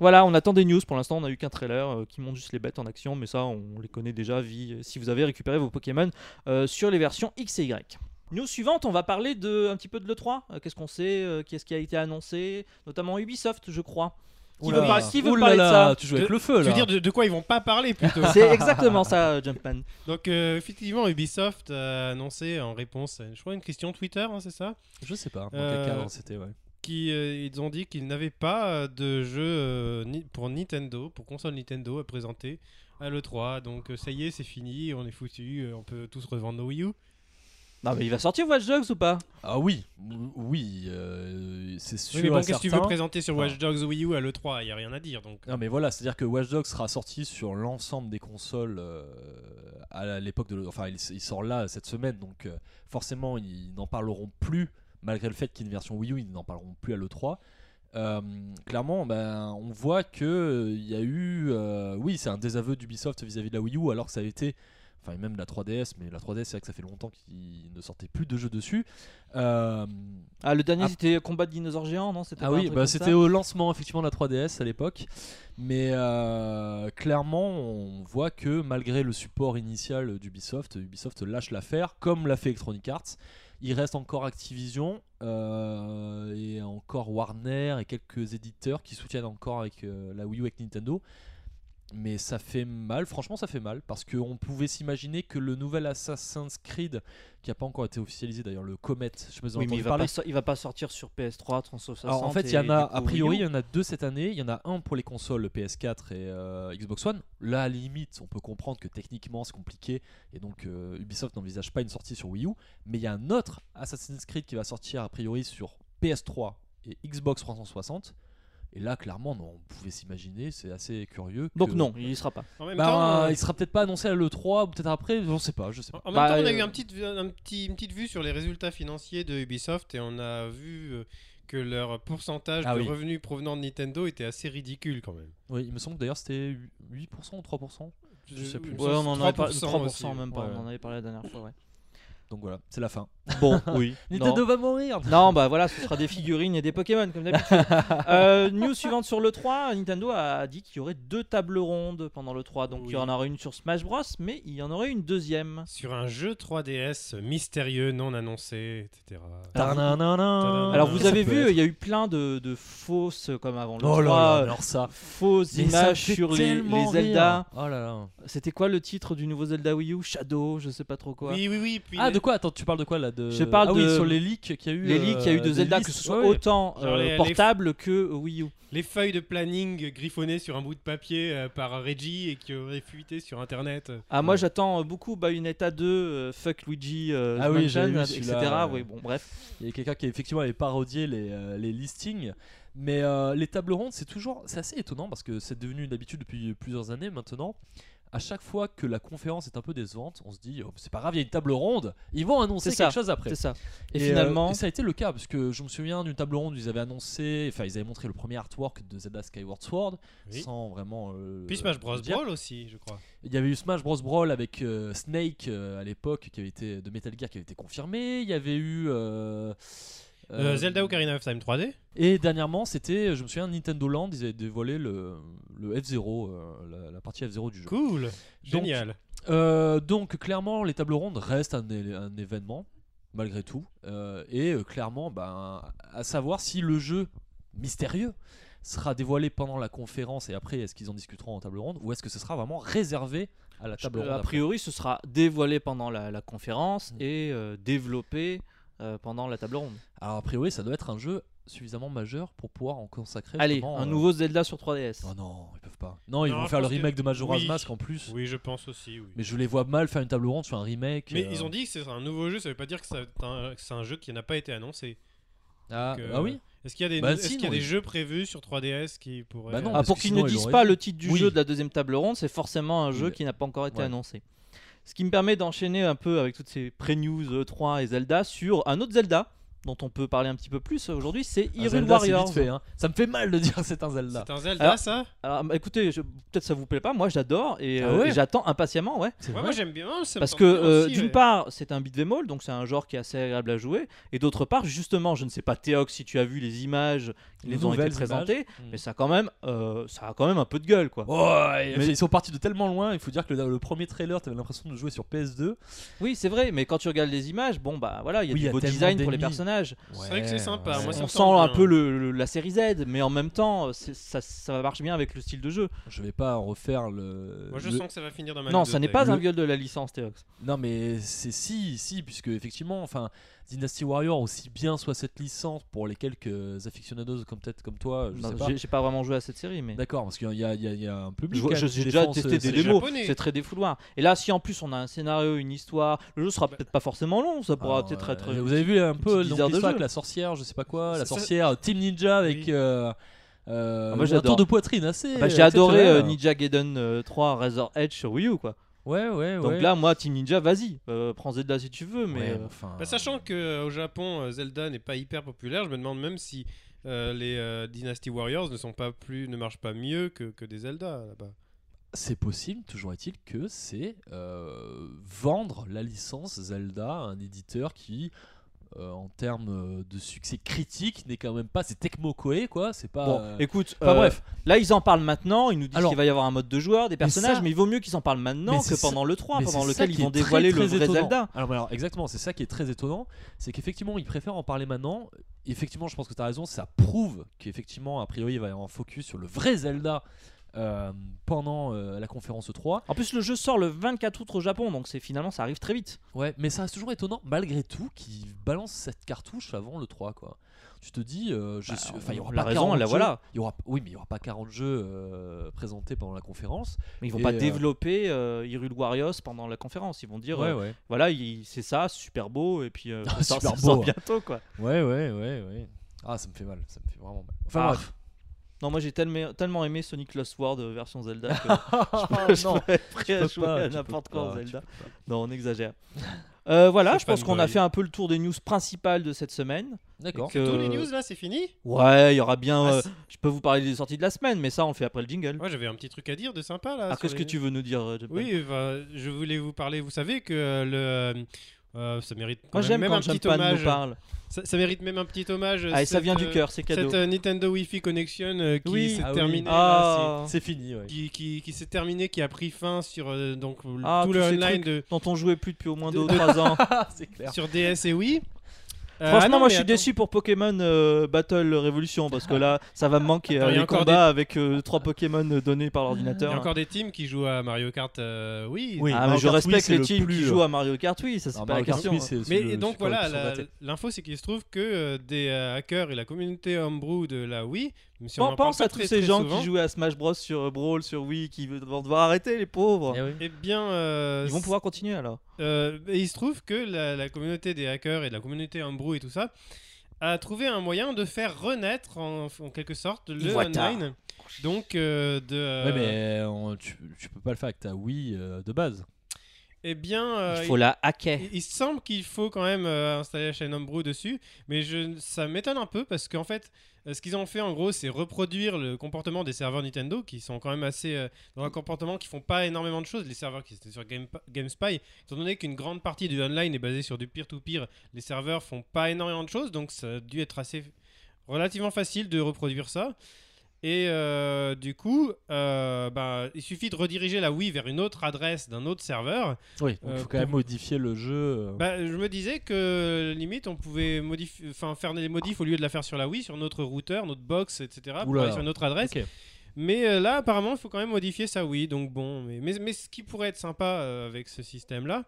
Voilà, on attend des news. Pour l'instant, on n'a eu qu'un trailer euh, qui montre juste les bêtes en action, mais ça, on les connaît déjà vie- si vous avez récupéré vos Pokémon euh, sur les versions X et Y. News suivante, on va parler de, un petit peu de l'E3. Euh, Qu'est-ce qu'on sait euh, Qu'est-ce qui a été annoncé Notamment Ubisoft, je crois. Qui Oula. veut, par- qui veut parler de ça Tu joues avec De- le feu Tu là. veux dire de, de quoi ils vont pas parler plutôt C'est exactement ça, euh, Jumpman. Donc euh, effectivement, Ubisoft a annoncé en réponse à je crois une question Twitter, hein, c'est ça? Je sais pas. Dans Euh, quel cadre c'était, ouais. qui euh, ils ont dit qu'ils n'avaient pas de jeu euh, ni- pour Nintendo, pour console Nintendo à présenter à l'E3. Donc ça y est, c'est fini, on est foutu, on peut tous revendre nos Wii U. Non, mais il va sortir Watch Dogs ou pas? Ah oui, oui, euh, c'est sûr. Oui, mais bon, qu'est-ce que tu veux présenter sur. Watch Dogs Wii U à l'E3 Il y a rien à dire donc. Non mais voilà, c'est-à-dire que Watch Dogs sera sorti sur l'ensemble des consoles euh, à l'époque de... Enfin, il, il sort là cette semaine, donc euh, forcément ils n'en parleront plus, malgré le fait qu'il y ait une version Wii U, ils n'en parleront plus à l'E3. Euh, clairement, ben, on voit que euh, il y a eu... euh, oui, c'est un désaveu d'Ubisoft vis-à-vis de la Wii U, alors que ça a été... Enfin, même la 3DS, mais la 3DS, c'est vrai que ça fait longtemps qu'ils ne sortaient plus de jeux dessus. Euh, Ah, le dernier Ah. c'était Combat de dinosaures géants, non ah oui, bah c'était au lancement effectivement de la 3DS à l'époque. Mais euh, clairement, on voit que malgré le support initial d'Ubisoft, Ubisoft lâche l'affaire, comme l'a fait Electronic Arts. Il reste encore Activision euh, et encore Warner et quelques éditeurs qui soutiennent encore avec la Wii U avec Nintendo. Mais ça fait mal, franchement ça fait mal, parce qu'on pouvait s'imaginer que le nouvel Assassin's Creed, qui n'a pas encore été officialisé d'ailleurs, le Comet, je sais pas si Oui, mais il va, parler, pas, so- il va pas sortir sur PS3, 360. alors en fait, il y en a, a priori, il y en a deux cette année. Il y en a un pour les consoles PS4 et euh, Xbox One. Là, à la limite, on peut comprendre que techniquement c'est compliqué et donc euh, Ubisoft n'envisage pas une sortie sur Wii U. Mais il y a un autre Assassin's Creed qui va sortir a priori sur PS3 et Xbox 360. Et là, clairement, non, on pouvait s'imaginer, c'est assez curieux. Donc non, il y sera pas. En même Bah, temps, euh, il sera peut-être pas annoncé à l'E3, ou peut-être après, je sais pas, je sais pas. En même Bah, temps, on a eu euh, un petit, un petit, une petite vue sur les résultats financiers de Ubisoft et on a vu euh, que leur pourcentage Ah de oui. revenus provenant de Nintendo était assez ridicule quand même. Oui, il me semble que d'ailleurs c'était 8% ou 3%. Je sais plus. Ouais, on en avait parlé 3% 3%, aussi. même pas, Ouais. on en avait parlé la dernière fois, ouais. Donc voilà, c'est la fin. Bon, oui. Nintendo non. va mourir. Non, bah voilà, ce sera des figurines et des Pokémon comme d'habitude. Euh, news suivante sur le 3, Nintendo a dit qu'il y aurait deux tables rondes pendant le 3. Donc il y en aurait une sur Smash Bros, mais il y en aurait une deuxième. Sur un jeu 3DS mystérieux, non annoncé, etc. Alors vous avez vu, il y a eu plein de, de fausses, comme avant le Oh 3, là là, euh, alors ça. fausses Mais images sur les, les Zelda. Oh là là. C'était quoi le titre du nouveau Zelda Wii U? Shadow, je sais pas trop quoi. Oui, oui, oui. Puis Ah, les- de quoi Attends, tu parles de quoi là de... Je parle ah, oui, sur les leaks qu'il y a eu. Les leaks qu'il y a eu euh, de des Zelda, listes. que ce soit Ouais, autant euh, les- les- portable que Wii U. les feuilles de planning griffonnées sur un bout de papier euh, par Reggie et qui auraient fuité sur internet. Ah, moi j'attends euh, beaucoup Bayonetta 2, euh, Fuck Luigi, euh, Ah oui, Mansion, euh, etc. Oui, bon, bref. Il y a quelqu'un qui effectivement avait parodié les, euh, les listings. Mais euh, les tables rondes, c'est toujours. C'est assez étonnant parce que c'est devenu une habitude depuis plusieurs années maintenant. À chaque fois que la conférence est un peu décevante, on se dit oh, c'est pas grave, il y a une table ronde, ils vont annoncer quelque ça, chose après. C'est ça. Et, Et, euh, finalement, et ça a été le cas parce que je me souviens d'une table ronde où ils avaient annoncé, enfin ils avaient montré le premier artwork de Zelda Skyward Sword Oui. sans vraiment. euh, Puis Smash Bros. Brawl aussi, je crois. Il y avait eu Smash Bros Brawl avec euh, Snake euh, à l'époque qui avait été de Metal Gear qui avait été confirmé. Il y avait eu euh, Euh, Zelda Ocarina of Time 3D Et dernièrement, c'était, je me souviens, Nintendo Land, ils avaient dévoilé le, le F0, euh, la, la partie F0 du jeu. Cool Génial Euh, donc clairement, les tables rondes restent un, événement malgré tout, Euh, et euh, clairement, ben, à savoir si le jeu mystérieux sera dévoilé pendant la conférence et après est-ce qu'ils en discuteront en table ronde ou est-ce que ce sera vraiment réservé à la table ronde a après priori, ce sera dévoilé pendant la, la conférence Mm. et euh, développé euh, pendant la table ronde. Alors a priori, ça doit être un jeu suffisamment majeur pour pouvoir en consacrer. Allez, un euh, nouveau Zelda sur 3DS. Oh non, ils peuvent pas. Non, ils Non, vont faire le que- remake de Majora's oui. Mask en plus. Oui, je pense aussi, oui. Mais je les vois mal faire une table ronde sur un remake. Mais euh. ils ont dit que c'est un nouveau jeu, ça veut pas dire que c'est un, jeu qui n'a pas été annoncé. Ah, ah oui Est-ce qu'il y a des, Bah, si, y a des jeux prévus sur 3DS qui pourraient. Bah non, Ah, pour qu'ils ne disent pas le titre du Oui. jeu de la deuxième table ronde, c'est forcément un jeu qui n'a pas encore été Ouais. annoncé. Ce qui me permet d'enchaîner un peu avec toutes ces pré-news E3 et Zelda sur un autre Zelda dont on peut parler un petit peu plus aujourd'hui, c'est Hyrule Warriors. fait, hein. Ça me fait mal de dire que c'est un Zelda. C'est un Zelda, Alors- ça Alors bah, écoutez, je- peut-être ça vous plaît pas, moi j'adore et, Ah euh, ouais et j'attends impatiemment, ouais. Moi j'aime bien. ça Parce que euh, d'une ouais. part, c'est un beat'em all, donc c'est un genre qui est assez agréable à jouer, et d'autre part, justement, je ne sais pas Théox si tu as vu les images qui Les nous ont été présentées, images. Mm. mais ça a quand même, euh, ça a quand même un peu de gueule, quoi. Ouais, Mais- ils sont partis de tellement loin. Il faut dire que le, le premier trailer, t'avais l'impression de jouer sur PS2. Oui, c'est vrai, mais quand tu regardes les images, bon bah voilà, il y a Oui, du a beau design pour les d'ennemis. Personnages. C'est vrai que c'est sympa, moi, ça On sent un peu le, le- la série Z, mais en même temps, ça, ça marche bien avec le style de jeu. Je vais pas refaire le. Moi je le- sens que ça va finir dans ma non, ça n'est pas Le- un viol de la licence, Théox. Non, mais c'est si, si, puisque effectivement, enfin, Dynasty Warrior, aussi bien soit cette licence pour les quelques aficionados comme peut-être comme toi, je Non, sais pas. J'ai pas vraiment joué à cette série, mais. D'accord, parce qu'il y, y y a un public. J'ai déjà testé des démos, c'est très défouloir. Et là, si en plus on a un scénario, une histoire, le jeu sera peut-être pas forcément long, ça pourra Ah, peut-être être. Vous avez vu un peu avec la sorcière, je sais pas quoi, la sorcière Team Ninja avec Oui. euh, euh, Ah, moi, un j'adore. tour de poitrine assez. Bah, J'ai adoré euh. Ninja Gaiden euh, 3 Razor Edge sur Wii U, quoi. Ouais, ouais, ouais. Donc là, moi, Team Ninja, vas-y, euh, prends Zelda si tu veux, mais. Ouais, euh, enfin, Bah, sachant que euh, au Japon, euh, Zelda n'est pas hyper populaire, je me demande même si euh, les euh, Dynasty Warriors ne sont pas plus, ne marchent pas mieux que, que des Zelda là-bas. C'est possible, toujours est-il que c'est euh, vendre la licence Zelda à un éditeur qui, euh, en termes euh, de succès critique, n'est quand même pas. C'est Tecmo Koei, quoi. C'est pas. Bon, euh, écoute, enfin, euh, bref. là ils en parlent maintenant, ils nous disent qu'il va y avoir un mode de joueur, des personnages, ça- mais il vaut mieux qu'ils en parlent maintenant que ça- pendant le 3, Mais pendant lequel ils vont très, dévoiler très le vrai étonnant. Zelda. Alors, exactement, c'est ça qui est très étonnant, c'est qu'effectivement ils préfèrent en parler maintenant. Effectivement, je pense que tu as raison, ça prouve qu'effectivement, a priori, il va y avoir un focus sur le vrai Zelda euh, pendant euh, la conférence 3. En plus, le jeu sort le 24 août au Japon, donc c'est finalement ça arrive très vite. Ouais, mais ça reste toujours étonnant, malgré tout, qu'ils balancent cette cartouche avant le 3, quoi. Tu te dis, euh, je Bah, suis, enfin, il y aura la pas raison, 40 elle la jeux. voilà. Il y aura, oui, mais il y aura pas 40 jeux présentés pendant la conférence. Mais ils vont Et, pas développer Hyrule Warriors pendant la conférence. Ils vont dire, euh, ouais. voilà, il- c'est ça, super beau, et puis ça, sort- super ça sort beau. bientôt, quoi. Ouais, ouais, ouais, ouais. Ah, ça me fait mal, ça me fait vraiment mal. Enfin, Ah. bref. Non, moi j'ai tellement, tellement aimé Sonic Lost World euh, version Zelda que Oh, je non. être prêt à jouer pas, à n'importe quoi en Zelda. Non, on exagère. Euh, voilà, je pense qu'on a fait un peu le tour des news principales de cette semaine. D'accord. Que- Tous les news là, c'est fini? Ouais, il y aura bien. Ah, euh, je peux vous parler des sorties de la semaine, mais ça on le fait après le jingle. Moi j'avais un petit truc à dire de sympa là. Sur qu'est-ce que tu veux nous dire Jeff Oui, bah, je voulais vous parler. Vous savez que euh, le, Euh, ça mérite quand Moi même, j'aime même quand un petit Jumpman hommage. nous parle. Ça, ça mérite même un petit hommage. Ah, et ça cette, vient du euh, cœur, c'est cadeau. Cette euh, Nintendo Wi-Fi Connection euh, qui Oui. s'est Ah oui. terminée. là, Ah, C'est fini, ouais. c'est- qui, qui, qui s'est terminée, qui a pris fin sur euh, donc Ah, tout tous le ces online trucs. de, dont on jouait plus depuis au moins De- 2 ou 3 ans. c'est clair. sur DS et Wii. Euh, Franchement, ah non, moi je suis attends. déçu pour Pokémon euh, Battle Révolution parce que là ça va me manquer Attends, euh, il y a les encore combats avec 3 Pokémon euh, donnés par Il y l'ordinateur. a encore des teams qui jouent à Mario Kart euh, Wii. Oui. Ah, mais je Kart respecte les le teams plus, qui euh, jouent à Mario Kart, oui, ça c'est Alors, pas la Kart question. Hein. Mais le donc voilà, l'info c'est qu'il se trouve que euh, des euh, hackers et la communauté homebrew de la Wii, si on pense à très, tous ces gens souvent, qui jouent à Smash Bros sur euh, Brawl, sur Wii, qui vont devoir arrêter les pauvres. Eh oui. Eh bien, euh, Ils vont pouvoir continuer alors. Euh, et il se trouve que la, la communauté des hackers et de la communauté homebrew et tout ça a trouvé un moyen de faire renaître en, en quelque sorte le online. Donc euh, de. euh, Ouais, mais on- tu, tu peux pas le faire avec ta Wii euh, de base. Eh bien, euh, Il faut la hacker. il, il semble qu'il faut quand même euh, installer la chaîne homebrew dessus, mais je, ça m'étonne un peu parce qu'en fait. euh, Ce qu'ils ont fait en gros, c'est reproduire le comportement des serveurs Nintendo qui sont quand même assez euh, dans un comportement qui font pas énormément de choses. Les serveurs qui étaient sur Game, GameSpy, étant donné qu'une grande partie du online est basée sur du peer-to-peer, les serveurs font pas énormément de choses, donc ça a dû être assez relativement facile de reproduire ça. Et euh, du coup, euh, bah, il suffit de rediriger la Wii vers une autre adresse d'un autre serveur. Oui, il Euh, faut pour- quand même modifier le jeu. Bah, je me disais que limite on pouvait modifier, faire des modifs au lieu de la faire sur la Wii, sur notre routeur, notre box, etc. Pour aller sur une autre adresse. Mais là, apparemment, il faut quand même modifier sa Wii. Donc bon, mais, mais, mais ce qui pourrait être sympa avec ce système-là,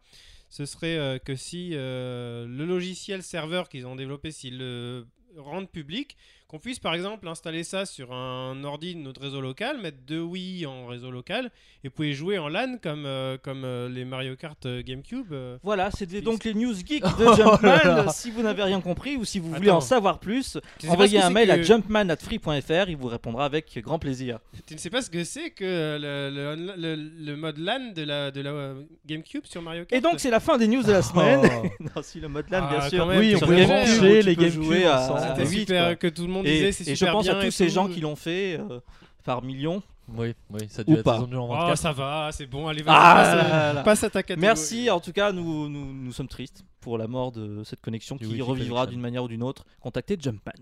ce serait que si le logiciel serveur qu'ils ont développé, s'ils le rendent public, qu'on puisse par exemple installer ça sur un ordi de notre réseau local, mettre deux Wii en réseau local, et vous pouvez jouer en LAN comme, euh, comme euh, les Mario Kart euh, GameCube. euh. Voilà, c'était donc les news geeks Oh de là Jumpman. là. si vous n'avez rien compris ou si vous voulez Attends. en savoir plus, Tu sais pas ce envoyez que un c'est mail que- à jumpman@free.fr, il vous répondra avec grand plaisir. Tu ne sais pas ce que c'est que le, le, le- le mode LAN de la, de la euh, GameCube sur Mario Kart? Et donc c'est la fin des news de la semaine. Oh. non, si le mode LAN, Ah, bien sûr. quand même, Oui, on sur pouvait GameCube, brancher tu les peux GameCube jouer à- ensemble. à C'était huit, super quoi. que tout le monde Et, disait c'est et super je pense bien à tous ces tout. gens qui l'ont fait euh, par millions. Oui, oui, ça a dû Ou être pas. vendu en Oh 24. ça va, c'est bon, allez vas-y, Ah passe, euh, à ta catégorie. Merci, en tout cas, nous, nous, nous sommes tristes pour la mort de cette connexion Du qui revivra d'une manière ou d'une autre. Contactez Jumpman.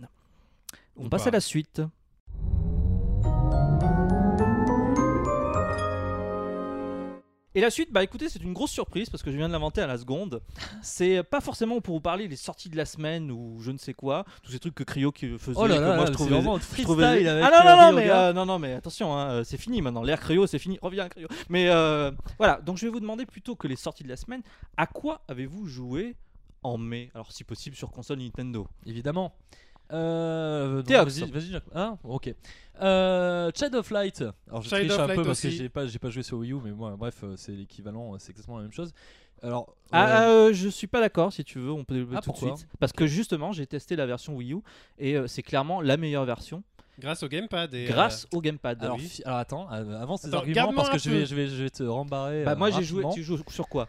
On Ou passe pas. à la suite. Et la suite, bah écoutez, c'est une grosse surprise parce que je viens de l'inventer à la seconde. C'est pas forcément pour vous parler des sorties de la semaine ou je ne sais quoi, tous ces trucs que Cryo qui faisait. Oh là que là, moi, je c'est trouvais, vraiment je freestyle trouvais- avec, Ah non, non, euh, non, Ryoga. mais, euh, non, non, mais attention, hein, euh, c'est fini maintenant. L'ère Cryo, c'est fini. Reviens, Cryo. Mais euh, voilà, donc je vais vous demander plutôt que les sorties de la semaine, à quoi avez-vous joué en mai? Alors, si possible, sur console Nintendo. Évidemment. Euh. Vas-y, Jacques. Ah, ok. Euh, Child of Light. Alors, je Child triche un peu parce que j'ai pas, j'ai pas joué sur Wii U, mais moi, bref, euh, c'est l'équivalent, euh, c'est exactement la même chose. Alors, Ah, euh, euh, je suis pas d'accord, si tu veux, on peut développer Ah, tout de suite. Parce que justement, j'ai testé la version Wii U et euh, c'est clairement la meilleure version Grâce au gamepad et grâce au gamepad. alors, oui. alors attends, avance tes Attends, arguments parce que je vais, je vais, je vais te rembarrer. bah, euh, moi, j'ai joué. Tu joues sur quoi?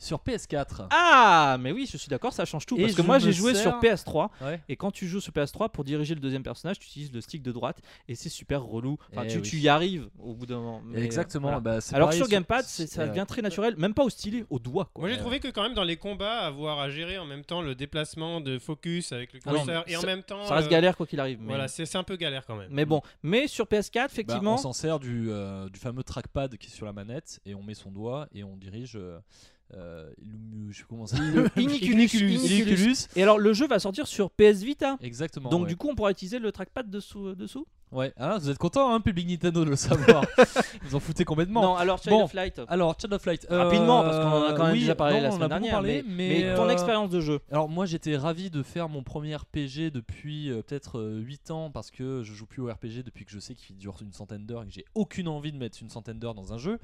Sur PS4. Ah, mais oui, je suis d'accord, ça change tout. Et parce que moi, j'ai joué sers- sur PS3 Ouais. et quand tu joues sur PS3 pour diriger le deuxième personnage, tu utilises le stick de droite et c'est super relou. Enfin, Eh tu, oui. tu y arrives au bout d'un moment. mais, euh, Exactement. voilà. bah, Alors pareil sur Gamepad, c'est- ça devient très naturel, même pas au stylet, au doigt. Quoi. Moi j'ai trouvé que quand même dans les combats, avoir à gérer en même temps le déplacement de focus avec le Ah non, curseur et en même temps. Ça reste euh, galère quoi qu'il arrive. Mais, Voilà, c'est c'est un peu galère quand même. mais bon, mais sur PS4, Bah, effectivement, on s'en sert du, euh, du fameux trackpad qui est sur la manette et on met son doigt et on dirige. Euh, euh, je Iniculus, Iniculus. Iniculus. Et alors le jeu va sortir sur PS Vita. Exactement. Donc ouais. du coup, on pourra utiliser le trackpad dessous. euh, dessous Ouais. Ah, vous êtes content, hein, public Nintendo, de le savoir. vous en foutez complètement. Non, alors Child Bon. of Light. Alors, Child of Light. euh, Rapidement, parce qu'on en a quand même oui, déjà parlé non, la semaine dernière. parlé, mais, mais, mais ton euh, expérience de jeu. Alors moi j'étais ravi de faire mon premier RPG depuis peut-être euh, 8 ans parce que je joue plus au RPG depuis que je sais qu'il dure une centaine d'heures et que j'ai aucune envie de mettre une centaine d'heures dans un jeu.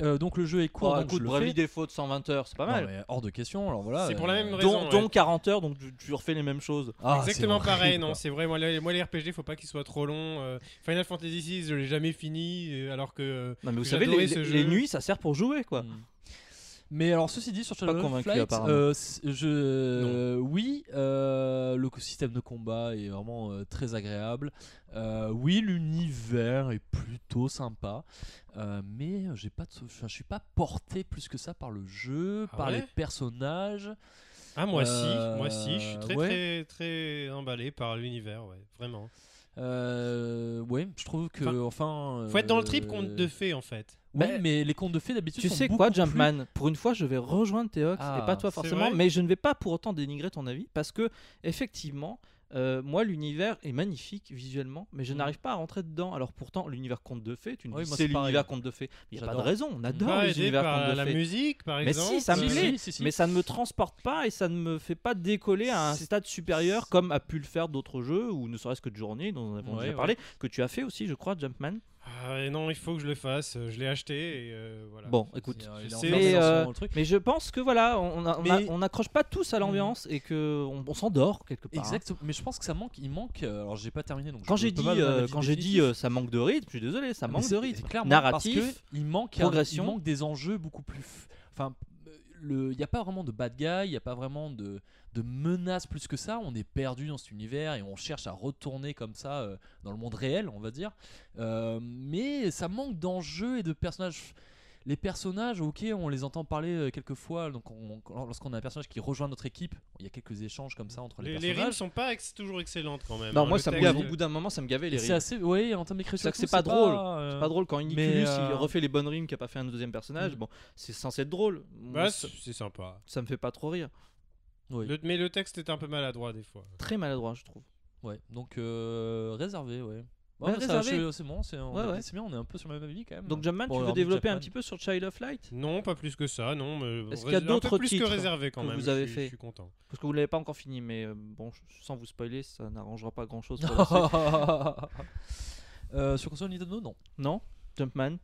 Euh, donc le jeu est court, Oh, donc je écoute, le Bravely fais. Default de 120 heures, c'est pas Non, mal. mais hors de question, alors voilà. C'est pour la euh, même Dont, raison, ouais. dont 40 heures, donc tu, tu refais les mêmes choses. ah, Exactement pareil, non, c'est vrai. Moi, les, moi, les RPG, faut pas qu'ils soient trop longs. euh, Final Fantasy VI, je l'ai jamais fini, alors que. Non, mais vous savez, les, nuits, ça sert pour jouer, quoi. Mm. Mais alors, ceci dit, sur Pas Shadow convaincu, Flight, euh, je, oui, euh, le système de combat est vraiment euh, très agréable. Euh, oui, l'univers est plutôt sympa, Euh, mais j'ai pas, de- enfin, je suis pas porté plus que ça par le jeu, Ah par ouais? les personnages. Ah, moi Euh, si, moi si, je suis très ouais. très très emballé par l'univers, ouais, vraiment. Euh, ouais, je trouve que, enfin, Faut être dans le euh, trip conte de fées en fait. Oui, Bah, mais les contes de fées d'habitude Tu sont sais quoi, plus- Jumpman? Pour une fois, je vais rejoindre Théox Ah, et pas toi c'est forcément, mais je ne vais pas pour autant dénigrer ton avis parce que effectivement, euh, moi, l'univers est magnifique visuellement, mais je Mm. n'arrive pas à rentrer dedans. Alors pourtant, l'univers conte de fées, tu me Oui, c'est l'univers conte de fées. Il n'y a pas de raison, on adore Pas les univers conte de la fées. musique par Mais exemple. si, ça me euh, plaît. Si, si, si. Mais ça ne me transporte pas et ça ne me fait pas décoller à un stade supérieur comme a pu le faire d'autres jeux, ou ne serait-ce que de journée, dont avons Ouais, déjà ouais. parlé, que tu as fait aussi, je crois, Jumpman. Ah, et non, il faut que je le fasse. euh, Je l'ai acheté et euh, voilà. Bon, écoute. Mais, euh, le truc. Mais je pense que voilà, on Mais- n'accroche pas tous à l'ambiance et que on, on s'endort quelque part. hein. Exact, mais je pense que ça manque, il manque. Alors j'ai pas terminé donc. je Quand j'ai dit, euh, quand j'ai dit euh, ça manque de rythme, je suis désolé, ça Mais manque de c'est rythme. clairement Narratif, parce que il manque un- progression. il manque des enjeux beaucoup plus. Enfin, il y a pas vraiment de bad guy, il y a pas vraiment de menaces plus que ça. On est perdu dans cet univers et on cherche à retourner comme ça euh, dans le monde réel, on va dire. Euh, mais ça manque d'enjeux et de personnages. Les personnages, ok, on les entend parler euh, quelques fois. Donc, on- lorsqu'on a un personnage qui rejoint notre équipe, il y a quelques échanges comme ça entre les, Les, les personnages. rimes sont pas ex- toujours excellentes quand même. Non, hein. moi ça me gave. Au bout d'un moment, ça me gavait les Et C'est rimes. assez, oui, en termes d'écriture, C'est pas drôle. euh, C'est pas drôle quand mais, Niculus il euh, refait les bonnes rimes qu'il a pas fait un deuxième personnage. Mm. Bon, c'est censé être drôle. Bah, c'est c'est sympa. ça me fait pas trop rire. oui. Le- mais le texte est un peu maladroit des fois. Très maladroit, je trouve. Ouais, donc euh, réservé, ouais. Ouais, Ouais, ça, réservé. je- c'est bon, c'est on Ouais, a- ouais. c'est bien, on est un peu sur le même avis quand même. Donc Jumpman, Bon, tu veux développer un petit peu sur Child of Light? Non, pas plus que ça, non. mais Est-ce qu'il y a d'autres peu plus titres que réservé quand que même. vous avez fait Je suis content. Parce que vous l'avez pas encore fini, mais euh, bon, sans vous spoiler, ça n'arrangera pas grand chose. Pour la suite. Euh, sur console Nintendo, non. non? Jumpman?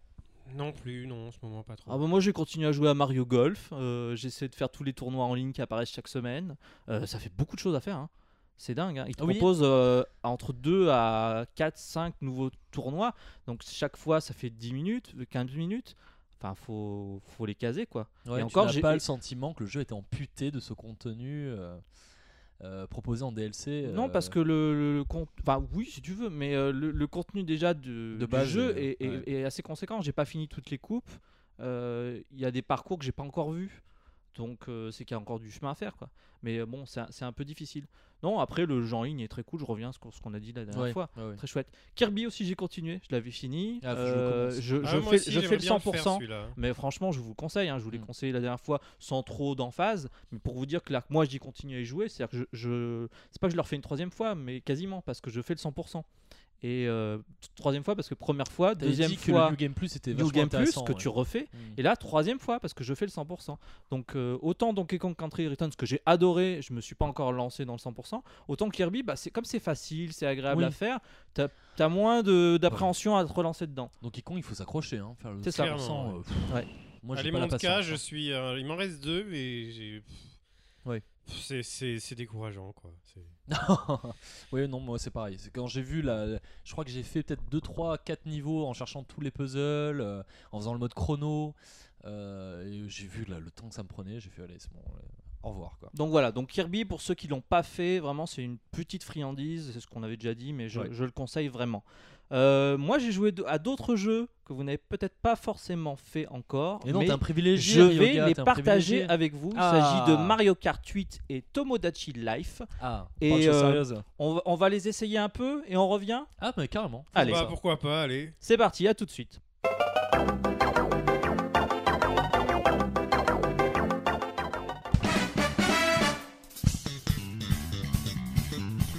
Non plus, non, en ce moment pas trop. Ah bah moi j'ai continué à jouer à Mario Golf, euh, j'essaie de faire tous les tournois en ligne qui apparaissent chaque semaine. Euh, ça fait beaucoup de choses à faire, hein. C'est dingue. Hein. Ils te Oui. proposent euh, entre 2 à 4, 5 nouveaux tournois, donc chaque fois ça fait 10 minutes, 15 minutes. Enfin faut, faut les caser quoi. Ouais, Et encore, j'ai- pas le sentiment que le jeu était amputé de ce contenu euh, euh, proposé en DLC. Non parce que le, le, le con- enfin oui si tu veux, mais euh, le, le contenu déjà de, De du jeu est, est- ouais. est assez conséquent. J'ai pas fini toutes les coupes, il y a des parcours que j'ai pas encore vus. Donc euh, c'est qu'il y a encore du chemin à faire quoi. Mais euh, bon c'est un, c'est un peu difficile. Non après le en ligne est très cool, je reviens à ce qu'on a dit la dernière ouais, fois. ouais, ouais. Très chouette. Kirby aussi j'ai continué, je l'avais fini. Ah, je Ah, fais, aussi, je fais le bien faire, 100%. celui-là. mais franchement, je vous le conseille, hein, je vous l'ai Mm. conseillé la dernière fois sans trop d'emphase. Mais pour vous dire que là, moi j'y continue à y jouer, c'est-à-dire que je, je- c'est pas que je le refais une troisième fois, mais quasiment parce que je fais le 100%. Et euh, troisième fois parce que première fois, deuxième dit que fois, le New Game Plus était New vachement Game Plus intéressant, que ouais. tu refais. Mm. Et là, troisième fois parce que je fais le 100%. Donc euh, autant Donkey Kong Country Returns que j'ai adoré, je me suis pas encore lancé dans le 100%. Autant Kirby, bah, c'est comme c'est facile, c'est agréable Oui. à faire, t'as as moins de- d'appréhension à te relancer dedans. Donkey Kong, il faut s'accrocher, hein, faire le C'est ça. 100%, Clairement, euh, Ouais. Moi, j'ai les pas la patience. je hein. suis. euh, il m'en reste deux et j'ai. Ouais. C'est- C'est c'est décourageant quoi. Oui, non, moi c'est pareil. C'est quand j'ai vu la, Je crois que j'ai fait peut-être 2, 3, 4 niveaux en cherchant tous les puzzles, euh, en faisant le mode chrono. euh, et j'ai vu là, le temps que ça me prenait. J'ai fait, allez, c'est bon, euh, au revoir quoi. Donc voilà, donc Kirby, pour ceux qui l'ont pas fait, vraiment c'est une petite friandise, c'est ce qu'on avait déjà dit, mais je, Ouais. je le conseille vraiment. Euh, moi j'ai joué à d'autres jeux que vous n'avez peut-être pas forcément fait encore, Et non, mais t'es un privilégié. je vais Ryoga, les partager avec vous. Il Ah. s'agit de Mario Kart 8 et Tomodachi Life. Ah, Et, euh, sérieuse. On va, on va les essayer un peu et on revient. Ah, mais carrément. Allez. Bah, pourquoi pas, allez. C'est parti, à tout de suite.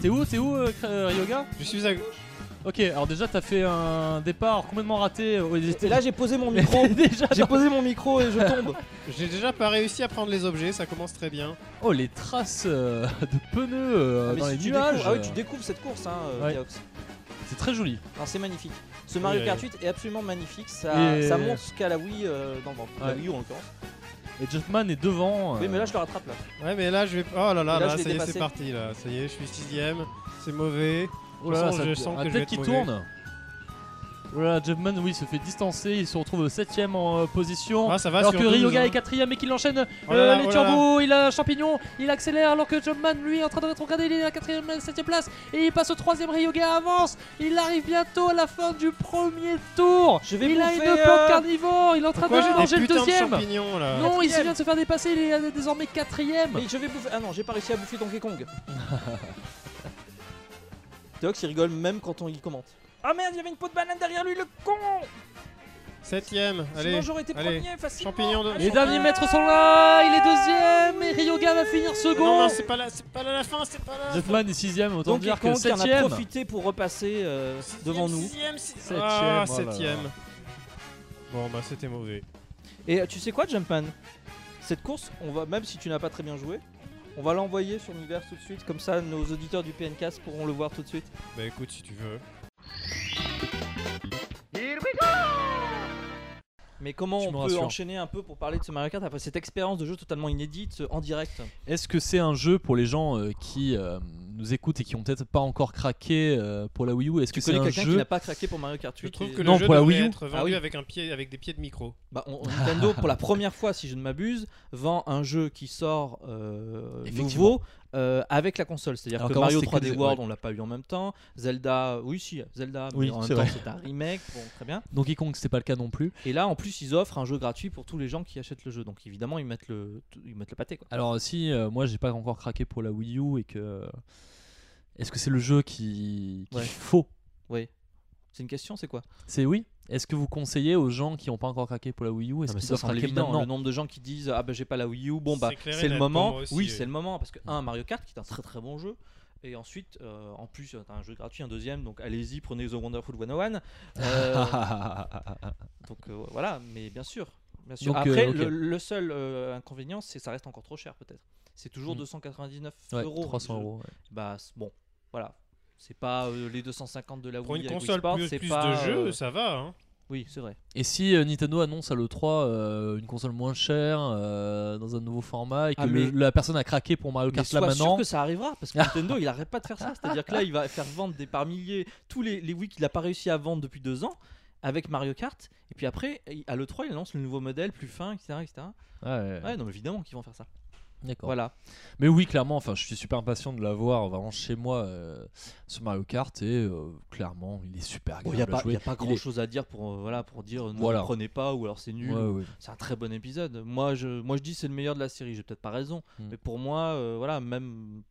T'es où, t'es où, euh, Ryoga Je suis à. Ok, alors déjà t'as fait un départ complètement raté. euh, Et là j'ai posé mon micro. déjà. j'ai posé mon micro et je tombe. J'ai déjà pas réussi à prendre les objets, ça commence très bien. Oh, les traces euh, de pneus euh, Ah, dans si les tu nuages. découvres- ah oui, tu découvres cette course, hein, Ouais. C'est très joli. Alors, c'est magnifique. Ce Mario Kart oui. 8 est absolument magnifique. Ça, Et- ça montre ce qu'a la Wii euh, dans le ventre. La. Wii U en l'occurrence. Et Jumpman est devant. Oui, mais là je le rattrape là. Ouais, mais là je vais. Oh là là, Et là, là, ça y est, c'est parti là. Ça y est, je suis sixième. C'est mauvais. Oh là là, toute façon, ça- je sens un que je tête vais qui tourne. Voilà, Jumpman, oui, se fait distancer. Il se retrouve 7ème en euh, position. Ah, ça va alors que 12, Ryoga hein. est quatrième et qu'il enchaîne euh, Oh là là, les oh turbos, il a un champignon, il accélère alors que Jumpman lui est en train de rétrograder, il est à la quatrième, septième place et il passe au troisième, Ryoga avance, il arrive bientôt à la fin du premier tour. Je vais il a une plante euh, carnivore, il est en train Pourquoi de manger le de deuxième. là Non, il vient de se faire dépasser, il est euh, désormais quatrième. Mais je vais bouffer. Ah non, j'ai pas réussi à bouffer Donkey Kong. Il rigole même quand on y commente. Ah merde, il y avait une peau de banane derrière lui, le con Septième, allez. Sinon j'aurais été allez. premier facilement. Champignon de- Les derniers mètres sont là, il est deuxième et Ryoga va finir Non, second. non, c'est pas là, c'est pas là la fin, c'est pas là. Jumpman est sixième, autant Donkey dire que qui en a septième. profité pour repasser euh, devant nous. Sixième, si- Septième, Ah, oh là là. septième. Bon, bah c'était mauvais. Et euh, tu sais quoi, Jumpman? Cette course, on va même si tu n'as pas très bien joué, on va l'envoyer sur Univers tout de suite, comme ça nos auditeurs du PNCast pourront le voir tout de suite. Bah écoute, si tu veux. Mais comment Tu on peut enchaîner un peu pour parler de ce Mario Kart après cette expérience de jeu totalement inédite euh, en direct? Est-ce que c'est un jeu pour les gens euh, qui euh, nous écoutent et qui ont peut-être pas encore craqué euh, pour la Wii U Est-ce que c'est un quelqu'un qui jeu n'a pas craqué pour Mario Kart 8 Je trouve que Non, le jeu pour la Wii U. être vendu Ah oui. avec, un pied, avec des pieds de micro. Bah, on- Nintendo, pour la première fois, si je ne m'abuse, vend un jeu qui sort euh, Effectivement. nouveau euh, avec la console. C'est-à-dire que Mario c'était que 3D des- World, ouais. on l'a pas eu en même temps. Zelda, oui, si, Zelda, mais Oui, en même c'est temps, c'est un remake. Bon, très bien. Donkey Kong, c'était pas le cas non plus. Et là, en plus, ils offrent un jeu gratuit pour tous les gens qui achètent le jeu. Donc, évidemment, ils mettent le, ils mettent le pâté. Quoi. Alors si euh, moi j'ai pas encore craqué pour la Wii U et que est-ce que c'est le jeu qui, qui Ouais. faut Oui. C'est une question, c'est quoi? C'est oui. Est-ce que vous conseillez aux gens qui ont pas encore craqué pour la Wii U Est-ce Ah, qu'ils ça doivent craquer maintenant Le nombre de gens qui disent Ah, bah j'ai pas la Wii U, bon, bah C'est le moment. aussi, oui, oui. c'est le moment. Parce que, un, Mario Kart, qui est un très très bon jeu. Et ensuite, euh, en plus, t'as un jeu gratuit, un deuxième. Donc, allez-y, prenez The Wonderful 101. Euh, donc, euh, voilà, mais bien sûr. Bien sûr. Donc, Après, euh, le, le seul euh, inconvénient, c'est que ça reste encore trop cher, peut-être. C'est toujours Mm. 299 ouais, euros. 300 Je- euros. ouais. Bah, bon, voilà. C'est pas euh, les 250 de la Pour Wii une avec Wii Sport, plus, c'est plus pas, de jeux, euh, ça va. Hein. Oui, c'est vrai. Et si euh, Nintendo annonce à l'E3 euh, une console moins chère euh, dans un nouveau format et que Ah, le- mais- la personne a craqué pour Mario Mais Kart là sois sûr maintenant que ça arrivera parce que Nintendo il arrête pas de faire ça. C'est-à-dire que là il va faire vendre des par milliers tous les, les Wii qu'il a pas réussi à vendre depuis deux ans avec Mario Kart. Et puis après il- à l'E3 il annonce le nouveau modèle plus fin, etc. etc. Ouais, ouais, Ouais, non, mais évidemment qu'ils vont faire ça. D'accord. Voilà. Mais oui, clairement, enfin, je suis super impatient de l'avoir vraiment chez moi euh, ce Mario Kart et euh, clairement, il est super Il agréable n'y a, pas- a pas Il grand est- chose à dire pour, euh, voilà, pour dire ne Voilà. le prenez pas ou alors c'est nul. Ouais, ouais. C'est un très bon épisode. Moi je, moi, je dis c'est le meilleur de la série. J'ai peut-être pas raison. Hmm. Mais pour moi, euh, voilà, même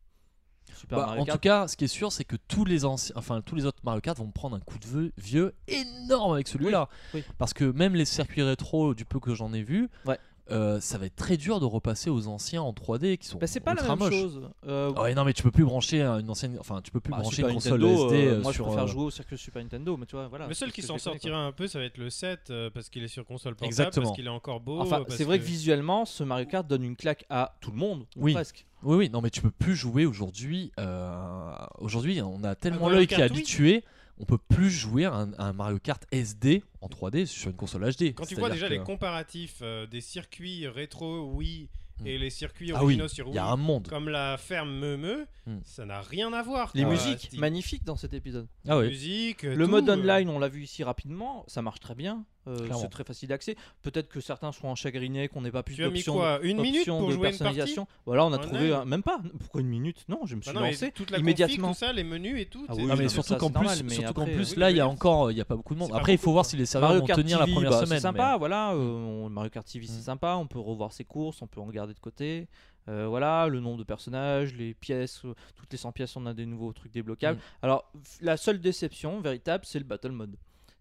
Super Bah, Mario en Kart. tout cas, ce qui est sûr, c'est que tous les anciens, enfin tous les autres Mario Kart vont prendre un coup de vieux, vieux énorme avec celui-là. oui. Parce que même les circuits rétro, du peu que j'en ai vu, Ouais. Euh, ça va être très dur de repasser aux anciens en 3D qui sont Bah, c'est pas la ultra même moches. chose. Euh, ouais, non, mais tu peux plus brancher une ancienne, enfin tu peux plus bah, brancher Super une console Nintendo, SD euh, moi je sur. préfère euh, jouer au circuit Super Nintendo, mais tu vois, voilà. Le seul qui s'en je sortira un peu, ça va être le 7 euh, parce qu'il est sur console portable, Exactement. parce qu'il est encore beau. Enfin, c'est vrai que... visuellement, ce Mario Kart donne une claque à tout le monde, ou Oui. presque. Oui, oui, non, mais tu peux plus jouer aujourd'hui. euh, Aujourd'hui, on a tellement l'œil qui est habitué, on peut plus jouer à un, à un Mario Kart SD en 3D sur une console HD. Quand tu vois déjà que- les comparatifs euh, des circuits rétro Wii Hmm. et les circuits Ah oui, originaux sur il Wii, y a un monde. comme la ferme Meumeu, Hmm. ça n'a rien à voir. Les musiques, Steve. magnifiques dans cet épisode. Ah ouais. Musique, Le tout, mode euh, online, on l'a vu ici rapidement, ça marche très bien. Euh, c'est très facile d'accès. Peut-être que certains seront chagrinés qu'on n'ait pas plus d'options. Une minute pour de jouer une partie personnalisation. Voilà, on a trouvé un- même pas. Pourquoi une minute? Non, je me suis Bah non, lancé toute la immédiatement. config, tout ça, les menus et tout. Ah oui, Ah, mais surtout ça, qu'en plus, mais surtout plus oui, là, il y a encore, il y a pas beaucoup de monde. Après, il faut voir si les serveurs Mario vont Kart tenir la première bah, semaine. c'est sympa, mais- voilà. euh, Mm. on- Mario Kart TV, c'est Mm. sympa. On peut revoir ses courses, on peut en garder de côté. Euh, voilà, le nombre de personnages, les pièces, euh, toutes les 100 pièces, on a des nouveaux trucs débloquables. Mm. Alors, la seule déception véritable, c'est le Battle Mode.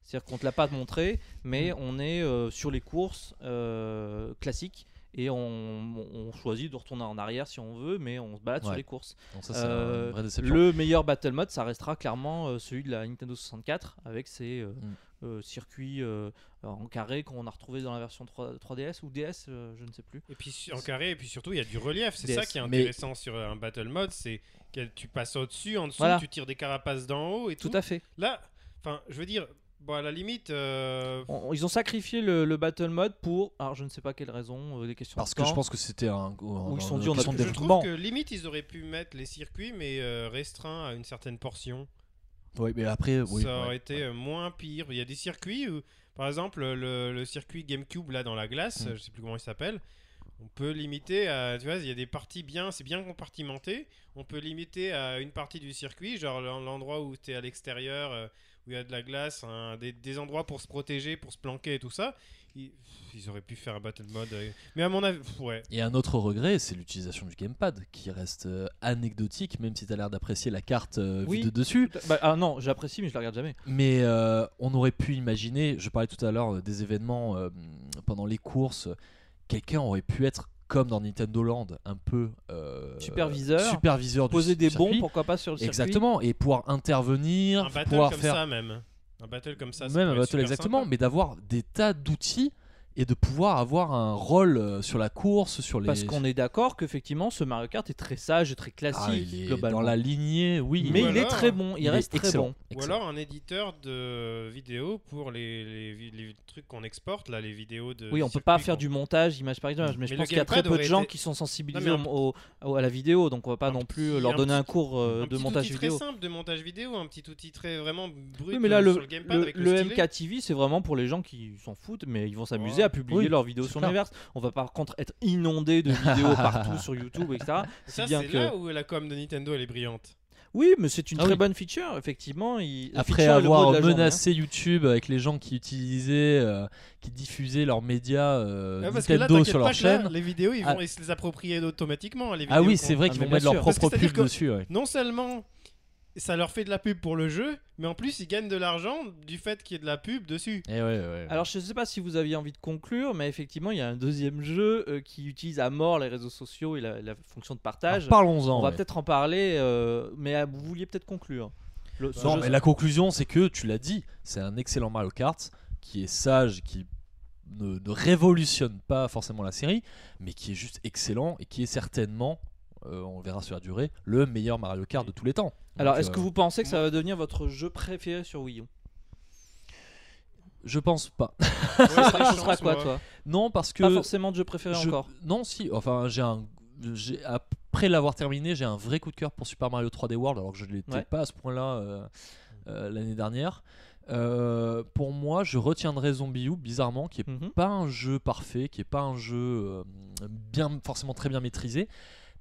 C'est-à-dire qu'on te l'a pas montré, mais Mm. on est euh, sur les courses euh, classiques et on, on choisit de retourner en arrière si on veut, mais on se balade sur les courses. Donc ça, c'est Euh. Le meilleur battle mode, ça restera clairement euh, celui de la Nintendo 64 avec ses euh, Mm. euh, circuits euh, en carré qu'on a retrouvé dans la version 3, 3DS ou DS, euh, je ne sais plus. Et puis en carré, et puis surtout, il y a du relief. C'est DS. ça qui est Mais- intéressant sur un battle mode, c'est que tu passes au-dessus, en dessous, Voilà. tu tires des carapaces d'en haut et tout. Tout à fait. Là, enfin, je veux dire, bon, à la limite, euh, On- ils ont sacrifié le, le battle mode pour, alors je ne sais pas quelle raison, euh, des questions. Parce de que je pense que c'était un. Où ils sont dit, on a je trouve que limite, ils auraient pu mettre les circuits, mais euh, restreints à une certaine portion. Oui, mais après, oui, ça ouais, aurait été ouais. moins pire. Il y a des circuits où, par exemple, le, le circuit GameCube là dans la glace, Mm. euh, je sais plus comment il s'appelle. On peut limiter à, tu vois, il y a des parties bien, c'est bien compartimenté. On peut limiter à une partie du circuit, genre l'en- l'endroit où tu es à l'extérieur, euh, où il y a de la glace, hein, des, des endroits pour se protéger, pour se planquer et tout ça. Ils, ils auraient pu faire un battle mode. euh, Mais à mon avis, ouais. Et un autre regret, c'est l'utilisation du gamepad, qui reste euh, anecdotique, même si tu as l'air d'apprécier la carte euh, Oui. vue de dessus. Bah, ah non, j'apprécie, mais je la regarde jamais. Mais euh, on aurait pu imaginer, je parlais tout à l'heure euh, des événements euh, pendant les courses, quelqu'un aurait pu être comme dans Nintendo Land, un peu euh, Superviseur, superviseur du Poser des bons, pourquoi pas sur le circuit. Exactement, et pouvoir intervenir, Un battle pouvoir comme faire ça même. Un battle comme ça. ça même un battle exactement, sympa. mais d'avoir des tas d'outils et de pouvoir avoir un rôle euh, sur la course, sur les. Parce qu'on est d'accord qu'effectivement, ce Mario Kart est très sage et très Ah, classique il est globalement. dans la lignée, oui. Mais Ou il est très bon, il, il est reste très bon. Ou alors un éditeur de vidéos pour les, les, vi- les trucs qu'on exporte, là, les vidéos de. Oui, on peut pas faire du montage image par image, mais, Mais je pense qu'il y a très peu de gens été- qui sont sensibilisés Non, au- au- à la vidéo, donc on va pas un non plus petit- leur donner un petit- cours euh, un de petit montage outil vidéo. très simple de montage vidéo, un petit outil très vraiment brut Oui, mais là, euh, le, sur le gamepad le, avec le, le stylet. MK TV, c'est vraiment pour les gens qui s'en foutent, mais ils vont s'amuser. À publier Oui, leurs vidéos sur. Universe. On va par contre être inondé de vidéos partout sur YouTube, etc. Ça, c'est que- là où la com de Nintendo elle est brillante. Oui, mais c'est une Ah très oui. bonne feature, effectivement. il- Après feature avoir journée, hein. menacé YouTube avec les gens qui utilisaient, euh, qui diffusaient leurs médias euh, Ouais, parce que là, Nintendo sur pas leur là, chaîne. les vidéos, ils Ah. vont se les approprier automatiquement. Les Ah oui, c'est vrai Ah, qu'ils vont mettre leur sûr. Propre pub dessus. ouais. Non seulement ça leur fait de la pub pour le jeu, mais en plus ils gagnent de l'argent du fait qu'il y ait de la pub dessus. Eh ouais, ouais. Alors je sais pas si vous aviez envie de conclure, mais effectivement il y a un deuxième jeu euh, qui utilise à mort les réseaux sociaux et la, la fonction de partage. Alors, Parlons-en. On va peut-être en parler, euh, mais euh, vous vouliez peut-être conclure. Le- Non, jeu- mais la conclusion, c'est que tu l'as dit, c'est un excellent Mario Kart qui est sage, qui ne, ne révolutionne pas forcément la série, mais qui est juste excellent et qui est certainement, euh, on verra sur la durée, le meilleur Mario Kart de tous les temps. Alors est-ce que euh, vous pensez que ça va devenir votre jeu préféré sur Wii U? Je pense pas. Ouais, sera, sera quoi toi? Non, parce que. Pas forcément de jeu préféré je- encore. Non, si. Enfin, j'ai un. Après l'avoir terminé, j'ai un vrai coup de cœur pour Super Mario 3D World, alors que je ne l'étais Ouais. pas à ce point-là euh, euh, l'année dernière. Euh, pour moi, je retiendrai Zombie U, bizarrement, qui est Mhm. pas un jeu parfait, qui est pas un jeu euh, bien forcément très bien maîtrisé.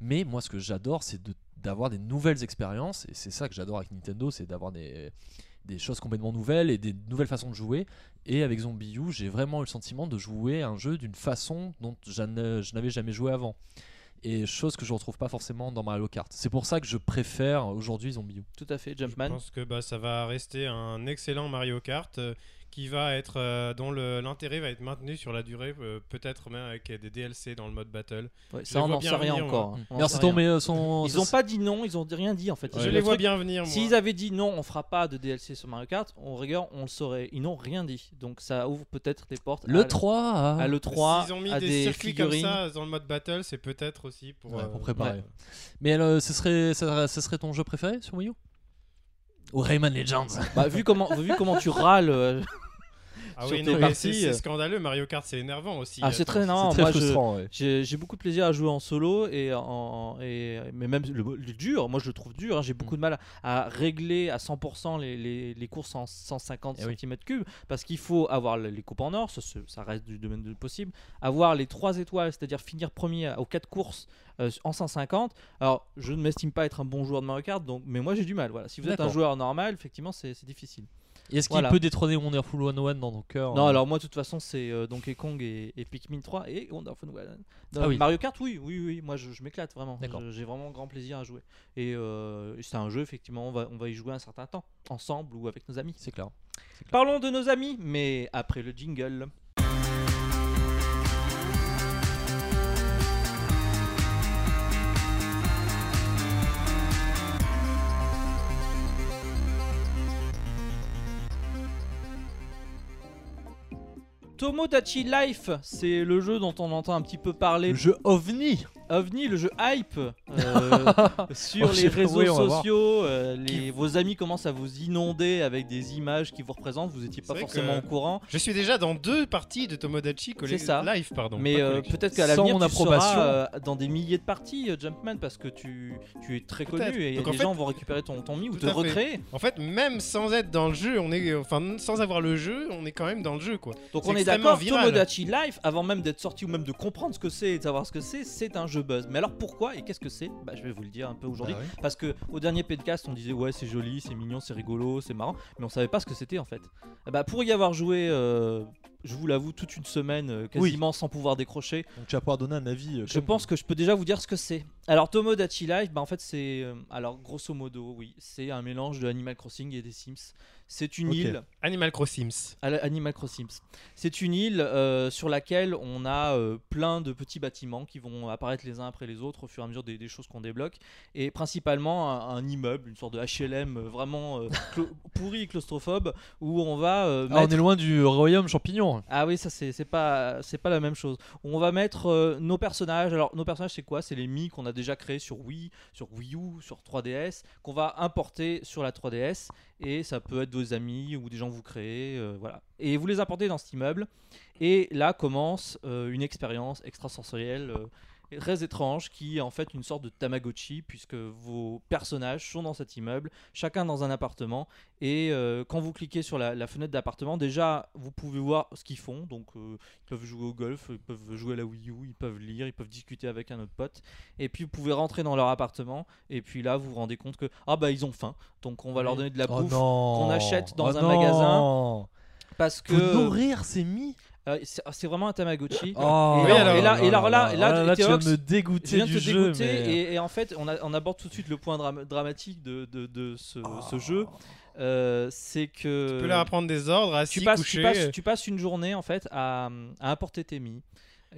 Mais moi, ce que j'adore, c'est de- d'avoir des nouvelles expériences, et c'est ça que j'adore avec Nintendo, c'est d'avoir des, des choses complètement nouvelles et des nouvelles façons de jouer. Et avec Zombie U, j'ai vraiment eu le sentiment de jouer à un jeu d'une façon dont je n'a- je n'avais jamais joué avant. Et chose que je retrouve pas forcément dans Mario Kart. C'est pour ça que je préfère aujourd'hui Zombie U. Tout à fait, Je Jumpman. pense que bah, ça va rester un excellent Mario Kart euh, qui va être euh, dont l'intérêt va être maintenu sur la durée, euh, peut-être même avec des DLC dans le mode battle. Ouais, ça, les on n'en bien sait rien venir, encore. hein. On en Alors sait c'est ton, rien. mais euh, son. Ils ont pas dit non, ils ont rien dit en fait. je Le les vois truc, bien venir. S'ils avaient dit non, on fera pas de DLC sur Mario Kart, on rigueur, on le saurait. Ils n'ont rien dit, donc ça ouvre peut-être des portes. Le à, 3 à- à le 3, S'ils ont mis à des, des, circuits figurines. comme ça dans le mode battle, c'est peut-être aussi pour, Ouais, euh, pour préparer. ouais. Mais euh, ce, serait, ça, serait ton jeu préféré sur Wii U? Ou Rayman Legends? Bah, vu comment, vu comment tu râles, euh, Ah oui, non, mais c'est c'est euh. scandaleux. Mario Kart, c'est énervant aussi. Ah, c'est Attends, très énervant. C'est très moi, je- frustrant. ouais. j'ai j'ai beaucoup de plaisir à jouer en solo et en et mais même le, le dur, moi je le trouve dur. hein, j'ai Mm. beaucoup de mal à régler à 100% les, les, les courses en 150 Eh oui. cm3 parce qu'il faut avoir le- les coupes en or, ça, reste du domaine du possible. Avoir les 3 étoiles, c'est-à-dire finir premier aux 4 courses euh, en 150. Alors, je ne m'estime pas être un bon joueur de Mario Kart, donc mais moi j'ai du mal. Voilà, si vous êtes un joueur normal, effectivement, c'est c'est difficile. Est-ce qu'il Voilà. peut détrôner Wonderful 101 dans ton cœur Non, euh, alors moi, de toute façon, c'est euh, Donkey Kong et, et Pikmin 3 et Wonderful 101. Dans Ah oui. Mario Kart, oui, oui, oui. Moi, je, je m'éclate vraiment. J'ai vraiment grand plaisir à jouer. Et euh, c'est un jeu, effectivement, on va, on va y jouer un certain temps, ensemble ou avec nos amis. C'est clair. Parlons de nos amis, mais après le jingle. Tomodachi Life, c'est le jeu dont on entend un petit peu parler. Le jeu OVNI OVNI, le jeu hype euh, sur Oh, les réseaux oui, sociaux. euh, les- vos amis commencent à vous inonder avec des images qui vous représentent. Vous n'étiez pas forcément au courant. Je suis déjà dans deux parties de Tomodachi ça. live, pardon. Mais euh, peut-être qu'à l'avenir, tu seras euh, dans des milliers de parties, euh, Jumpman, parce que tu, tu es très connu et Donc, les fait- gens vont récupérer ton, ton mi ou te fait. recréer. En fait, même sans être dans le jeu, on est, enfin, sans avoir le jeu, on est quand même dans le jeu, quoi. Donc on est d'accord. Tomodachi Life, avant même d'être sorti ou même de comprendre ce que c'est et de savoir ce que c'est, c'est un jeu buzz. Mais alors pourquoi et qu'est-ce que c'est? Bah je vais vous le dire un peu aujourd'hui. Bah oui. Parce que au dernier podcast, on disait ouais c'est joli, c'est mignon, c'est rigolo, c'est marrant, mais on savait pas ce que c'était en fait. Eh Bah pour y avoir joué, euh, je vous l'avoue, toute une semaine euh, quasiment sans pouvoir décrocher, Donc tu vas pouvoir donner un avis. euh, je pense que je peux déjà vous dire ce que c'est. Alors Tomodachi Life, bah en fait c'est, euh, alors grosso modo oui, c'est un mélange de Animal Crossing et des Sims. C'est une île Animal Crossing. à la- Animal Crossing. C'est une île euh, sur laquelle on a euh, plein de petits bâtiments qui vont apparaître les uns après les autres au fur et à mesure des, des choses qu'on débloque. Et principalement un, un immeuble, une sorte de HLM euh, vraiment euh, clo- pourri et claustrophobe où on va euh, Ah, on est loin du royaume champignon. ah oui, ça c'est pas c'est pas la même chose. On va mettre euh, nos personnages. Alors nos personnages c'est quoi? C'est les Mi qu'on a déjà créés sur Wii, sur Wii U, sur 3DS, qu'on va importer sur la 3DS et ça peut être vos amis ou des gens que vous créez, euh, voilà. Et vous les importez dans cet immeuble et là commence euh, une expérience extrasensorielle. Très étrange qui est en fait une sorte de Tamagotchi puisque vos personnages sont dans cet immeuble, chacun dans un appartement et euh, quand vous cliquez sur la, la fenêtre d'appartement, déjà vous pouvez voir ce qu'ils font. Donc euh, ils peuvent jouer au golf, ils peuvent jouer à la Wii U, ils peuvent lire, ils peuvent discuter avec un autre pote. Et puis vous pouvez rentrer dans leur appartement et puis là vous vous rendez compte que ah bah ils ont faim, donc on va leur donner de la Oh bouffe qu'on achète dans Oh un non. magasin. parce que Faut nourrir ces mi. Euh, c'est c'est vraiment un Tamagotchi. Oh, Et là- alors- et là- et là- là- là, là, tu viens Théox, de me dégoûter viens du te jeu. dégoûter mais- et, et en fait on, a- on aborde tout de suite le point dram- dramatique de, de- de ce, Oh. ce jeu. Euh, c'est que Tu peux leur apprendre des ordres, assis, tu passes, tu, couché. passes, tu passes une journée en fait à, à importer tes mi.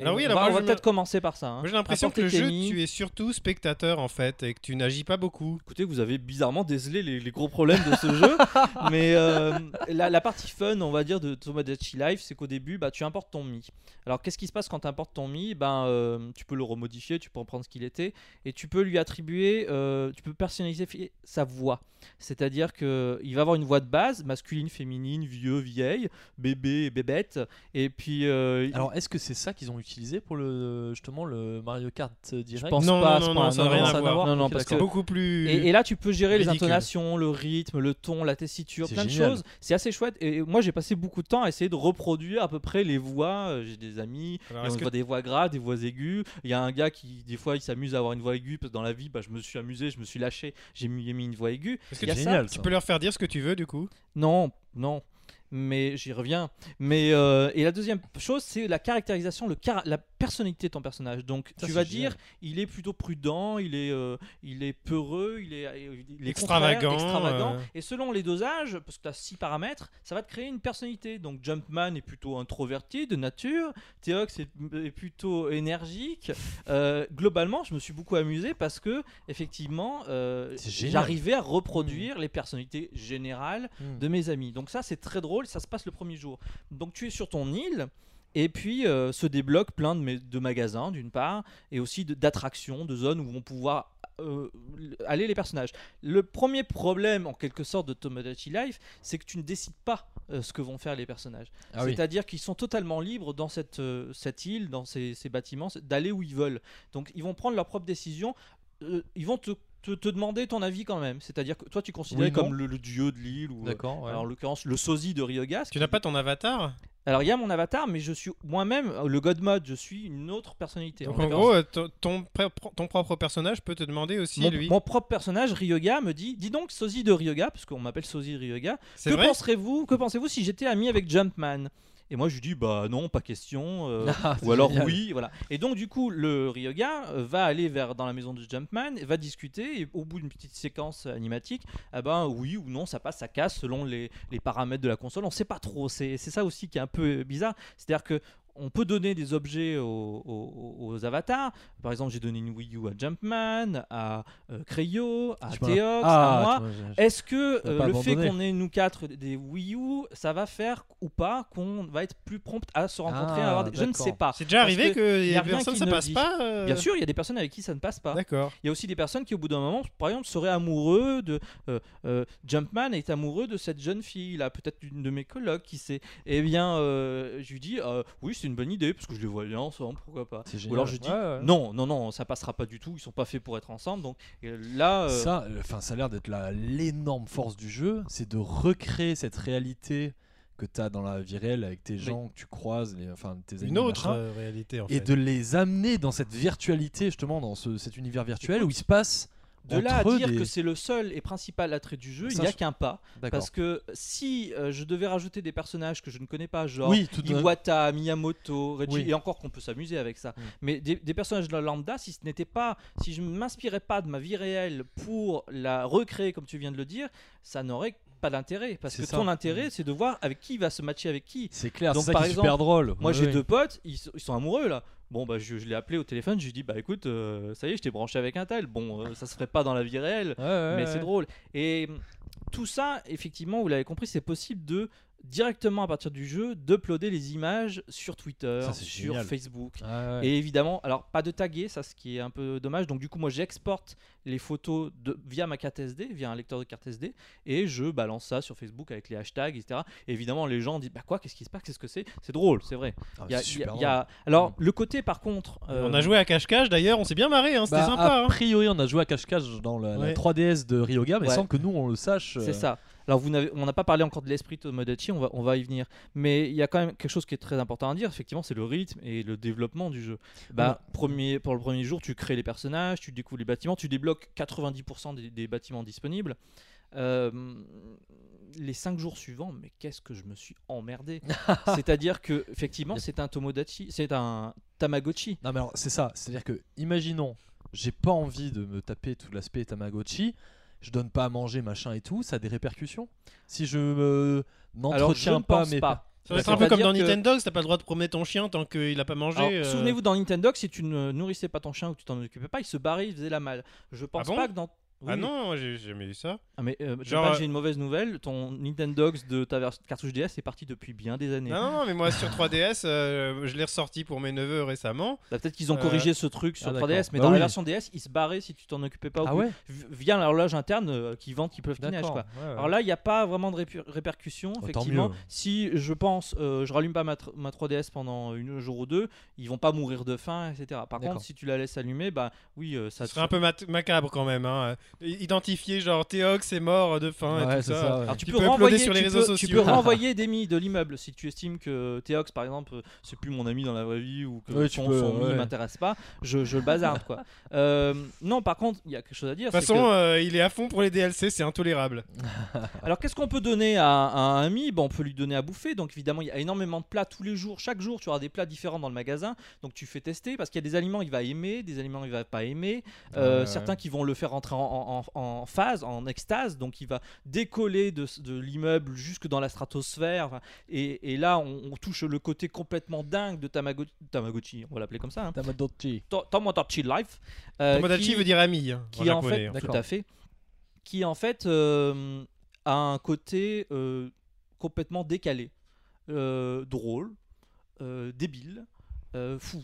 Alors oui, on alors va, moi, on va me- peut-être commencer par ça. hein. Moi j'ai l'impression que le jeu, tu es surtout spectateur en fait, et que tu n'agis pas beaucoup. Écoutez, vous avez bizarrement décelé les, les gros problèmes de ce jeu, mais euh, la, la partie fun, on va dire, de Tomodachi Life, c'est qu'au début, bah, tu importes ton Mi. Alors, qu'est-ce qui se passe quand tu importes ton Mi? Ben, euh, Tu peux le remodifier, tu peux reprendre ce qu'il était, et tu peux lui attribuer, euh, tu peux personnaliser sa voix. C'est-à-dire qu'il va avoir une voix de base, masculine, féminine, vieux, vieille, bébé, bébête, et puis... euh, Alors, est-ce que c'est ça qu'ils ont utilisé pour le justement le Mario Kart direct je pense Non, pas non, point. ça n'a rien à voir. Non, non, parce que Beaucoup plus. et, et là, tu peux gérer les intonations, le rythme, le ton, la tessiture, C'est plein génial. de choses. C'est assez chouette. Et moi, j'ai passé beaucoup de temps à essayer de reproduire à peu près les voix. Euh, J'ai des amis, Alors, et on que- voit des voix graves, des voix aiguës. Il y a un gars qui, des fois, il s'amuse à avoir une voix aiguë parce que dans la vie, bah, je me suis amusé, je me suis lâché, j'ai mis, mis une voix aiguë. que ça. génial. tu peux leur faire dire ce que tu veux du coup? Non, non. Mais j'y reviens. Mais euh, et la deuxième chose, c'est la caractérisation, le cara- la personnalité de ton personnage. Donc Ça, tu vas génial. dire, il est plutôt prudent, il est, euh, il est peureux, il est, il est Extravagant, euh. Et selon les dosages, parce que tu as six paramètres, ça va te créer une personnalité. Donc Jumpman est plutôt introverti de nature, Theox est, est plutôt énergique. Euh, globalement, je me suis beaucoup amusé parce que effectivement, euh, j'arrivais à reproduire les personnalités générales Hmm. de mes amis. Donc ça c'est très drôle, ça se passe le premier jour. Donc tu es sur ton île et puis euh, se débloquent plein de, ma- de magasins d'une part et aussi d'attractions, de, zones où vont pouvoir euh, aller les personnages. Le premier problème en quelque sorte de Tomodachi Life, c'est que tu ne décides pas euh, ce que vont faire les personnages. Ah oui. C'est-à-dire qu'ils sont totalement libres dans cette, euh, cette île, dans ces, ces bâtiments, d'aller où ils veulent. Donc ils vont prendre leurs propres décisions. Ils vont te, te- te demander ton avis quand même. C'est-à-dire que toi tu Oui, non. comme le, le dieu de l'île ou euh, D'accord. ouais. alors, en l'occurrence le sosie de Ryoga. ce Tu qui- n'as pas ton avatar? Alors il y a mon avatar, mais je suis moi-même le God Mode. Je suis une autre personnalité. Donc En gros, euh, ton, ton pr- ton propre personnage peut te demander aussi mon, lui. mon propre personnage Ryoga me dit dis donc sosie de Ryoga parce qu'on m'appelle sosie de Ryoga que penserez-vous que pensez-vous si j'étais ami avec Jumpman? Et moi je lui dis bah non pas question euh, Ah, c'est ou alors génial. oui voilà. Et donc du coup le Ryoga euh, va aller vers dans la maison de Jumpman va discuter et au bout d'une petite séquence animatique ah ben oui ou non ça passe ça casse selon les, les paramètres de la console. On sait pas trop c'est c'est ça aussi qui est un peu bizarre. C'est à dire que on peut donner des objets aux, aux- aux avatars. Par exemple, j'ai donné une Wii U à Jumpman, à euh, Creo, à m'as- Theox, Ah, à moi. Est-ce que euh, le fait qu'on ait nous quatre des Wii U, ça va faire ou pas qu'on va être plus prompt à se rencontrer Ah, à avoir des... Je ne sais pas. C'est déjà arrivé que y y a a rien personne qui ça ne passe dit. pas euh, Bien sûr, il y a des personnes avec qui ça ne passe pas. D'accord. Il y a aussi des personnes qui, au bout d'un moment, par exemple, seraient amoureux de. euh, euh, Jumpman est amoureux de cette jeune fille, là, peut-être une de mes colocs, qui sait. Eh bien, euh, je lui dis euh, Oui, c'est une bonne idée, parce que je les vois bien ensemble, pourquoi pas. C'est Ou alors je dis Ouais, ouais. Non, non, non, ça passera pas du tout, ils sont pas faits pour être ensemble. Donc euh, là. euh, Ça, euh, enfin, ça a l'air d'être la- l'énorme force du jeu, c'est de recréer cette réalité que tu as dans la vie réelle avec tes gens que tu croises, les, enfin tes amis, Une autre machin, euh, réalité en et fait. de les amener dans cette virtualité justement, dans ce- cet univers virtuel où il se passe de là à dire des- que c'est le seul et principal attrait du jeu, il n'y a je- qu'un pas. Parce que si euh, je devais rajouter des personnages que je ne connais pas, genre Oui, Iwata, Miyamoto, Reggie, Oui. et encore qu'on peut s'amuser avec ça. Mm. Mais des, des personnages de la lambda, si ce n'était pas, si je ne m'inspirais pas de ma vie réelle pour la recréer comme tu viens de le dire, ça n'aurait pas d'intérêt. Parce que ça. ton intérêt, c'est de voir avec qui va se matcher avec qui. C'est clair, c'est ça par qui est exemple, super drôle. Moi, Ouais, j'ai deux potes, ils sont amoureux là. Bon, bah, je, je l'ai appelé au téléphone, je lui ai dit, bah écoute, euh, ça y est, je t'ai branché avec un tel. Bon, euh, ça se ferait pas dans la vie réelle, Ouais, ouais, mais ouais. c'est drôle. Et hum, tout ça, effectivement, vous l'avez compris, c'est possible de directement à partir du jeu d'uploader les images sur Twitter, Ça, sur génial. Facebook. Ouais. Et évidemment, alors pas de taguer, ça ce qui est un peu dommage. Donc du coup, moi j'exporte les photos de, via ma carte SD, via un lecteur de carte SD, et je balance ça sur Facebook avec les hashtags, etc. Et évidemment, les gens disent bah quoi, qu'est-ce qui se passe, qu'est-ce que c'est? C'est drôle, c'est vrai. Ah, y a- y y. Alors Mm. le côté par contre, euh, On a joué à cache-cache d'ailleurs, on s'est bien marré, hein, c'était Bah, sympa. A hein. priori, on a joué à cache-cache dans la, la Ouais. 3DS de Ryoga, mais Ouais. sans que nous on le sache. C'est euh, ça. Alors, vous on n'a pas parlé encore de l'esprit Tomodachi, on va, on va y venir. Mais il y a quand même quelque chose qui est très important à dire, effectivement, c'est le rythme et le développement du jeu. Bah, premier, pour le premier jour, tu crées les personnages, tu découvres les bâtiments, tu débloques 90% des, des bâtiments disponibles. Euh, les 5 jours suivants, mais qu'est-ce que je me suis emmerdé C'est-à-dire que, effectivement, c'est un Tomodachi, c'est un Tamagotchi. Non mais alors c'est ça, c'est-à-dire que imaginons, j'ai pas envie de me taper tout l'aspect Tamagotchi, je donne pas à manger machin et tout, ça a des répercussions. Si je je n'entretiens ne pas pense mes pas. Ça va être un peu comme dans que- Nintendo, t'as pas le droit de promener ton chien tant qu'il a pas mangé. Euh, Souvenez-vous dans Nintendo, si tu ne nourrissais pas ton chien ou que tu t'en occupais pas, il se barrait, il faisait la malle. Je pense Ah bon? pas que dans. Ah non, j'ai jamais eu ça. Ah, mais euh, Genre, euh, j'ai une mauvaise nouvelle. Ton Nintendogs de ta cartouche DS est parti depuis bien des années. Non, non, mais moi sur 3DS, euh, je l'ai ressorti pour mes neveux récemment. Bah, Peut-être qu'ils ont Euh, corrigé ce truc sur ah, 3DS, d'accord. mais Bah dans la oui. version DS, il se barrait si tu t'en occupais pas. au Ah bout- ouais Via l'horloge interne euh, qui vend, qui peuvent qui neige, D'accord. quoi. ouais, ouais. Alors là, il n'y a pas vraiment de répercussions. tant effectivement, mieux. si je pense, euh, je rallume pas ma, ma 3DS pendant une jour ou deux, ils vont pas mourir de faim, etc. Par contre, si tu la laisses allumer, bah oui, euh, ça serait un peu macabre quand même. Hein. Identifier genre Théox est mort de faim et tout ça. ça, ouais. Alors tu, Tu peux, renvoyer sur les tu réseaux peux- sociaux. Tu peux renvoyer des mis de l'immeuble si tu estimes que Théox par exemple euh, c'est plus mon ami dans la vraie vie ou que Ouais, tu son, peux, son m'intéresse pas, je, je le bazarde quoi. Euh, non par contre il y a quelque chose à dire. De toute façon, que- euh, il est à fond pour les DLC, c'est intolérable. alors qu'est-ce qu'on peut donner à, à un ami? Bon, on peut lui donner à bouffer. Donc évidemment il y a énormément de plats tous les jours. Chaque jour tu auras des plats différents dans le magasin. Donc tu fais tester parce qu'il y a des aliments il va aimer, des aliments il va pas aimer. Euh, certains qui vont le faire rentrer en, en- en phase, en extase. Donc il va décoller de, de l'immeuble jusque dans la stratosphère. Et, et là, on, on touche le côté complètement dingue de Tamago- Tamagotchi, on va l'appeler comme ça. Hein. Tamagotchi. Tomodachi Life. euh, qui- veut dire ami hein, qui en fait, hein. tout à fait, qui en fait euh, a un côté euh, complètement décalé, euh, drôle, euh, débile, euh, fou,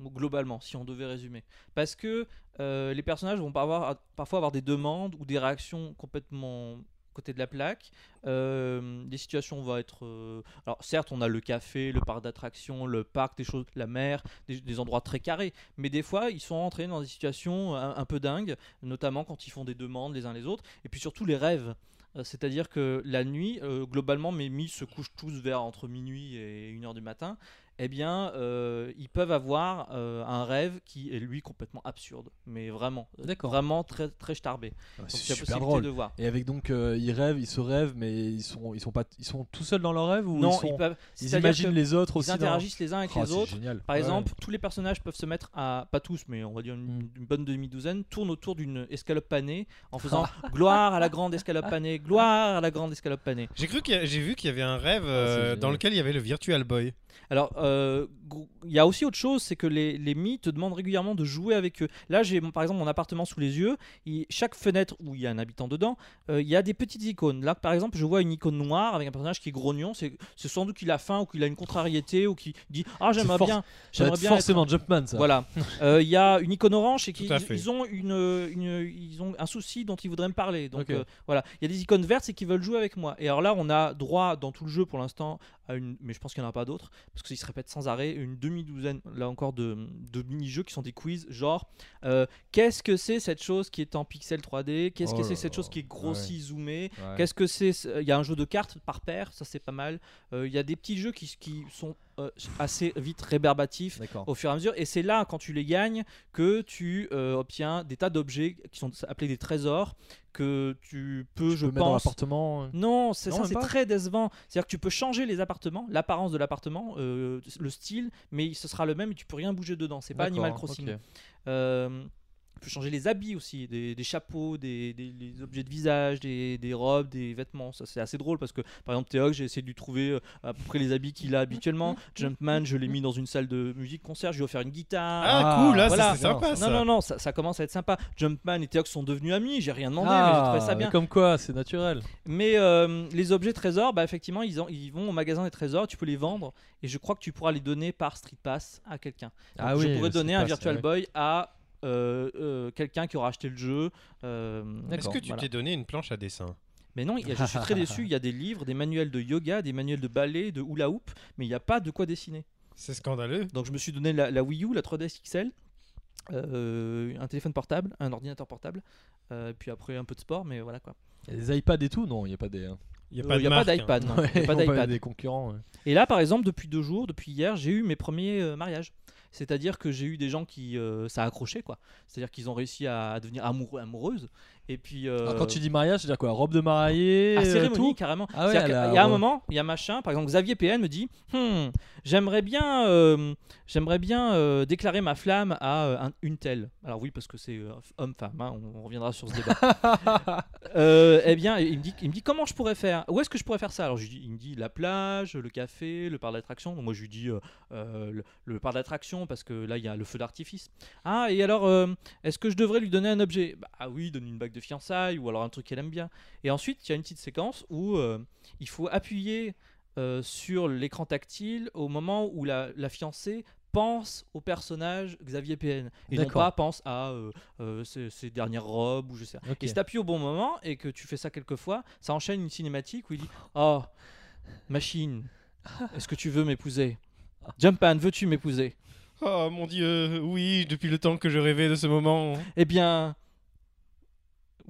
globalement, si on devait résumer. Parce que euh, les personnages vont parfois avoir des demandes ou des réactions complètement côté de la plaque. Euh, les situations vont être... euh, alors certes, on a le café, le parc d'attractions, le parc, des choses, la mer, des, endroits très carrés. Mais des fois, ils sont entrés dans des situations un, peu dingues, notamment quand ils font des demandes les uns les autres. Et puis surtout les rêves. C'est-à-dire que la nuit, globalement, mes se couchent tous vers entre minuit et 1h du matin. Eh bien, euh, ils peuvent avoir euh, un rêve qui est lui complètement absurde, mais vraiment, euh, D'accord. vraiment très très starbé. Ah, Donc, C'est il y a super possibilité drôle. de voir. Et avec donc euh, ils rêvent, ils se rêvent, mais ils sont ils sont pas ils sont tout seuls dans leur rêve ou non, ils, sont- peuvent. ils imaginent les autres ils aussi. dans- interagissent les uns avec Oh, les c'est autres. génial. Par Ouais. exemple, tous les personnages peuvent se mettre à, pas tous, mais on va dire une, Mm. une bonne demi-douzaine, tournent autour d'une escalope panée en faisant gloire à la grande escalope panée, gloire à la grande escalope panée. J'ai cru j'ai vu qu'il y avait un rêve euh, génial. dans lequel il y avait le Virtual Boy. Alors, euh, il y a aussi autre chose, c'est que les, les Mi te demandent régulièrement de jouer avec eux. Là, j'ai par exemple mon appartement sous les yeux. il- chaque fenêtre où il y a un habitant dedans, euh, il y a des petites icônes. Là, par exemple, je vois une icône noire avec un personnage qui est grognon. C'est c'est sans doute qu'il a faim ou qu'il a une contrariété ou qui dit Ah, j'aimerais bien. J'aimerais bien. être- forcément Jumpman, ça. Voilà. Euh, Il y a une icône orange et qu'ils ils ont une, une- ils ont un souci dont ils voudraient me parler. Donc euh, voilà, il y a des icônes vertes c'est qu'ils veulent jouer avec moi. Et alors là, on a droit dans tout le jeu pour l'instant à une, mais je pense qu'il n'y en a pas d'autres parce qu'ils se répètent sans arrêt, une demi douzaine là encore de, de mini-jeux qui sont des quiz genre euh, qu'est-ce que c'est cette chose qui est en pixel 3D, qu'est-ce Oh que c'est cette chose qui est grossie, zoomée, Ouais. Qu'est-ce que c'est ce- Il y a un jeu de cartes par paire, ça c'est pas mal. Euh, Il y a des petits jeux qui, qui sont euh, assez vite rébarbatifs D'accord. au fur et à mesure. Et c'est là, quand tu les gagnes, que tu euh, obtiens des tas d'objets qui sont appelés des trésors que tu peux, Tu je peux mettre dans pense. l'appartement. euh. Non, c'est ça, c'est très décevant. C'est-à-dire que tu peux changer les appartements, l'apparence de l'appartement, euh, le style, mais ce sera le même et tu peux rien bouger dedans. C'est pas Animal Crossing. Tu peux changer les habits aussi, des, des chapeaux, des, objets de visage, des, des robes, des vêtements. Ça c'est assez drôle parce que par exemple Théox, j'ai essayé de lui trouver euh, à peu près les habits qu'il a habituellement. Jumpman, je l'ai mis dans une salle de musique concert, je lui ai offert une guitare. Ah, Ah, cool, là, voilà. ça c'est sympa ça. non non non, ça, ça commence à être sympa. Jumpman et Théox sont devenus amis, j'ai rien demandé, mais j'ai Ah, trouvé ça bien. Comme quoi, c'est naturel. Mais euh, les objets trésors, bah effectivement, ils, en- ils vont au magasin des trésors, tu peux les vendre et je crois que tu pourras les donner par Street Pass à quelqu'un. Ah Donc, je oui, pourrais donner Street un Pass, Virtual ouais. Boy à quelqu'un qui aura acheté le jeu. euh, Est-ce que tu voilà. t'es donné une planche à dessin? Mais non, je suis très déçu. Il y a des livres, des manuels de yoga, des manuels de ballet, de hula hoop, mais il n'y a pas de quoi dessiner. C'est scandaleux. Donc je me suis donné la, la Wii U, la 3DS XL, euh, un téléphone portable, un ordinateur portable, euh, puis après un peu de sport, mais voilà quoi. Il y a des iPads et tout? Non, il n'y a pas des. hein. Il n'y a Euh, pas il de y a pas marque, hein. d'iPad. Ouais, Il y a pas on va d'iPad. des concurrents. ouais. Et là, par exemple, depuis deux jours, depuis hier, j'ai eu mes premiers euh, mariages. C'est-à-dire que j'ai eu des gens qui euh, ça a accroché quoi. C'est-à-dire qu'ils ont réussi à, devenir amoureux, amoureuses. Et puis euh, Alors, quand tu dis mariage, c'est-à-dire quoi Robe de mariée à euh, cérémonie tout carrément. Ah ouais, qu'il y a un ouais. moment, il y a machin, par exemple Xavier PN me dit, Hmm, j'aimerais bien, j'aimerais bien déclarer ma flamme à un- une telle. Alors oui, parce que c'est homme-femme, hein, on, on reviendra sur ce débat. Eh bien, il me dit, il me dit comment je pourrais faire? Où est-ce que je pourrais faire ça? Alors je lui dis, il me dit la plage, le café, le parc d'attraction. Moi je lui dis le, le parc d'attraction parce que là il y a le feu d'artifice. Ah et alors euh, est-ce que je devrais lui donner un objet? Bah ah oui, donne une bague de fiançailles ou alors un truc qu'elle aime bien. Et ensuite il y a une petite séquence où euh, il faut appuyer euh, sur l'écran tactile au moment où la, la fiancée pense au personnage Xavier PN et non pas pense à euh, euh, ses, ses dernières robes ou je sais. Ok. Et si t'appuies au bon moment et que tu fais ça quelques fois, ça enchaîne une cinématique où il dit Oh, machine, est-ce que tu veux m'épouser? Jumpman, veux-tu m'épouser? Oh mon dieu, oui, depuis le temps que je rêvais de ce moment. Eh bien.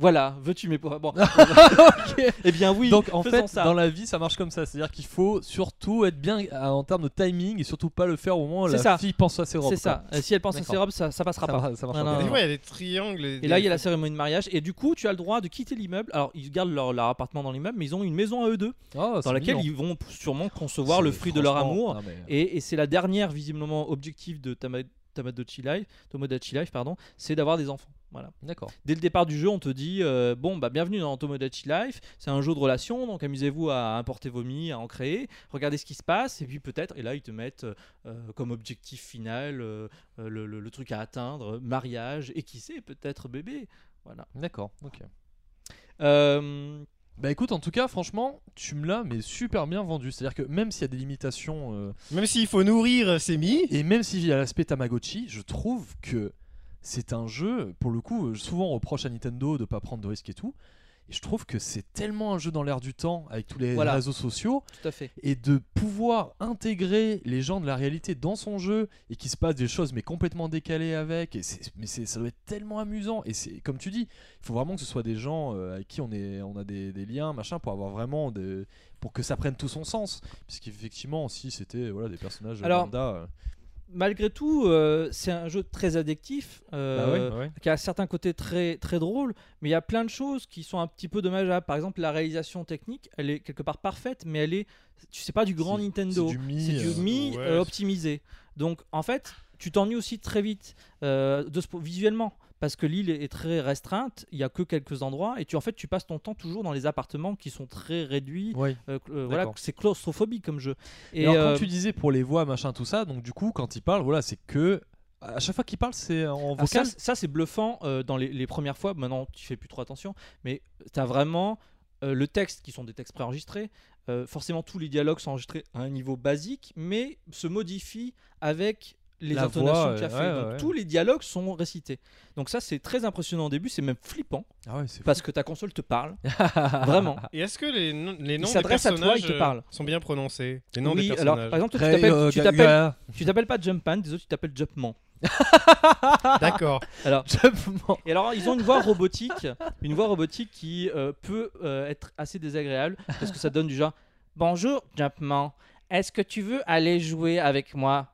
Voilà, veux-tu m'épouser Bon. Eh bien oui, Donc en fait, ça. dans la vie, ça marche comme ça. C'est-à-dire qu'il faut surtout être bien euh, en termes de timing et surtout pas le faire au moment où C'est la ça. fille pense à ses robes. C'est ça. Euh, si elle pense à ses robes, ça, ça passera Ça, pas. va- ça marche Non, pas. il y a des triangles. Et là, il y a la cérémonie de mariage. Et du coup, tu as le droit de quitter l'immeuble. Alors, ils gardent leur, leur appartement dans l'immeuble, mais ils ont une maison à eux deux, Oh, c'est dans laquelle mignon. ils vont sûrement concevoir le fruit de leur amour. non, mais- Et, et c'est la dernière, visiblement, objectif de Tama- Tamagotchi Life, Tomodachi Life, pardon, c'est d'avoir des enfants. Voilà. D'accord. Dès le départ du jeu, on te dit euh, bon, bah bienvenue dans Tomodachi Life. C'est un jeu de relations, donc amusez-vous à importer vos mi, à en créer. Regardez ce qui se passe, et puis peut-être, et là ils te mettent euh, comme objectif final euh, euh, le, le- le truc à atteindre, mariage, et qui sait, peut-être bébé. Voilà. D'accord. Ok. Euh, Bah écoute, en tout cas, franchement, tu me l'as mais super bien vendu. C'est-à-dire que même s'il y a des limitations euh, Même s'il faut nourrir ces mi, et même s'il y a l'aspect Tamagotchi, je trouve que c'est un jeu, pour le coup, euh, souvent on reproche à Nintendo de pas prendre de risques et tout. Et je trouve que c'est tellement un jeu dans l'air du temps avec tous les Voilà. réseaux sociaux tout à fait. et de pouvoir intégrer les gens de la réalité dans son jeu et qu'il se passe des choses mais complètement décalées avec et mais c'est ça doit être tellement amusant et c'est comme tu dis il faut vraiment que ce soit des gens euh, avec qui on est on a des, des liens machin pour avoir vraiment des pour que ça prenne tout son sens puisqu'effectivement si c'était voilà des personnages Alors, lambda, euh, Malgré tout, euh, c'est un jeu très addictif. euh, bah ouais, ouais. qui a certains côtés très très drôles, mais il y a plein de choses qui sont un petit peu dommageables. Par exemple, la réalisation technique, elle est quelque part parfaite, mais elle est, tu sais pas, du grand Nintendo. c'est du Mi, du euh, Mi ouais. optimisé. Donc, en fait, tu t'ennuies aussi très vite de ce po- visuellement. Parce que l'île est très restreinte, il y a que quelques endroits et tu en fait tu passes ton temps toujours dans les appartements qui sont très réduits. Euh, euh, voilà, c'est claustrophobique comme jeu. Et Et alors, euh, quand tu disais pour les voix, machin, tout ça, donc du coup, quand il parle, voilà, c'est que. À chaque fois qu'il parle, c'est en Ah, ça, vocal. c- ça, c'est bluffant euh, dans les, les premières fois. Maintenant, tu fais plus trop attention, mais tu as vraiment euh, le texte qui sont des textes préenregistrés. Euh, forcément, tous les dialogues sont enregistrés à un niveau basique, mais se modifient avec les La intonations tu as ouais, fait. Donc, ouais. tous les dialogues sont récités. Donc ça, c'est très impressionnant au début. C'est même flippant Ah ouais, c'est parce que ta console te parle. Vraiment. Et est-ce que les, noms- les noms des s'adresse à toi, personnages il te euh, sont bien prononcés? Les noms oui, des alors personnages. par exemple, toi, tu Ray, t'appelles- euh, tu t'appelles Ga- tu t'appelles pas Jumpman, des autres tu t'appelles Jumpman. D'accord. Alors, Jumpman. Et alors, ils ont une voix robotique, une voix robotique qui euh, peut euh, être assez désagréable parce que ça donne du genre Bonjour, Jumpman, est-ce que tu veux aller jouer avec moi?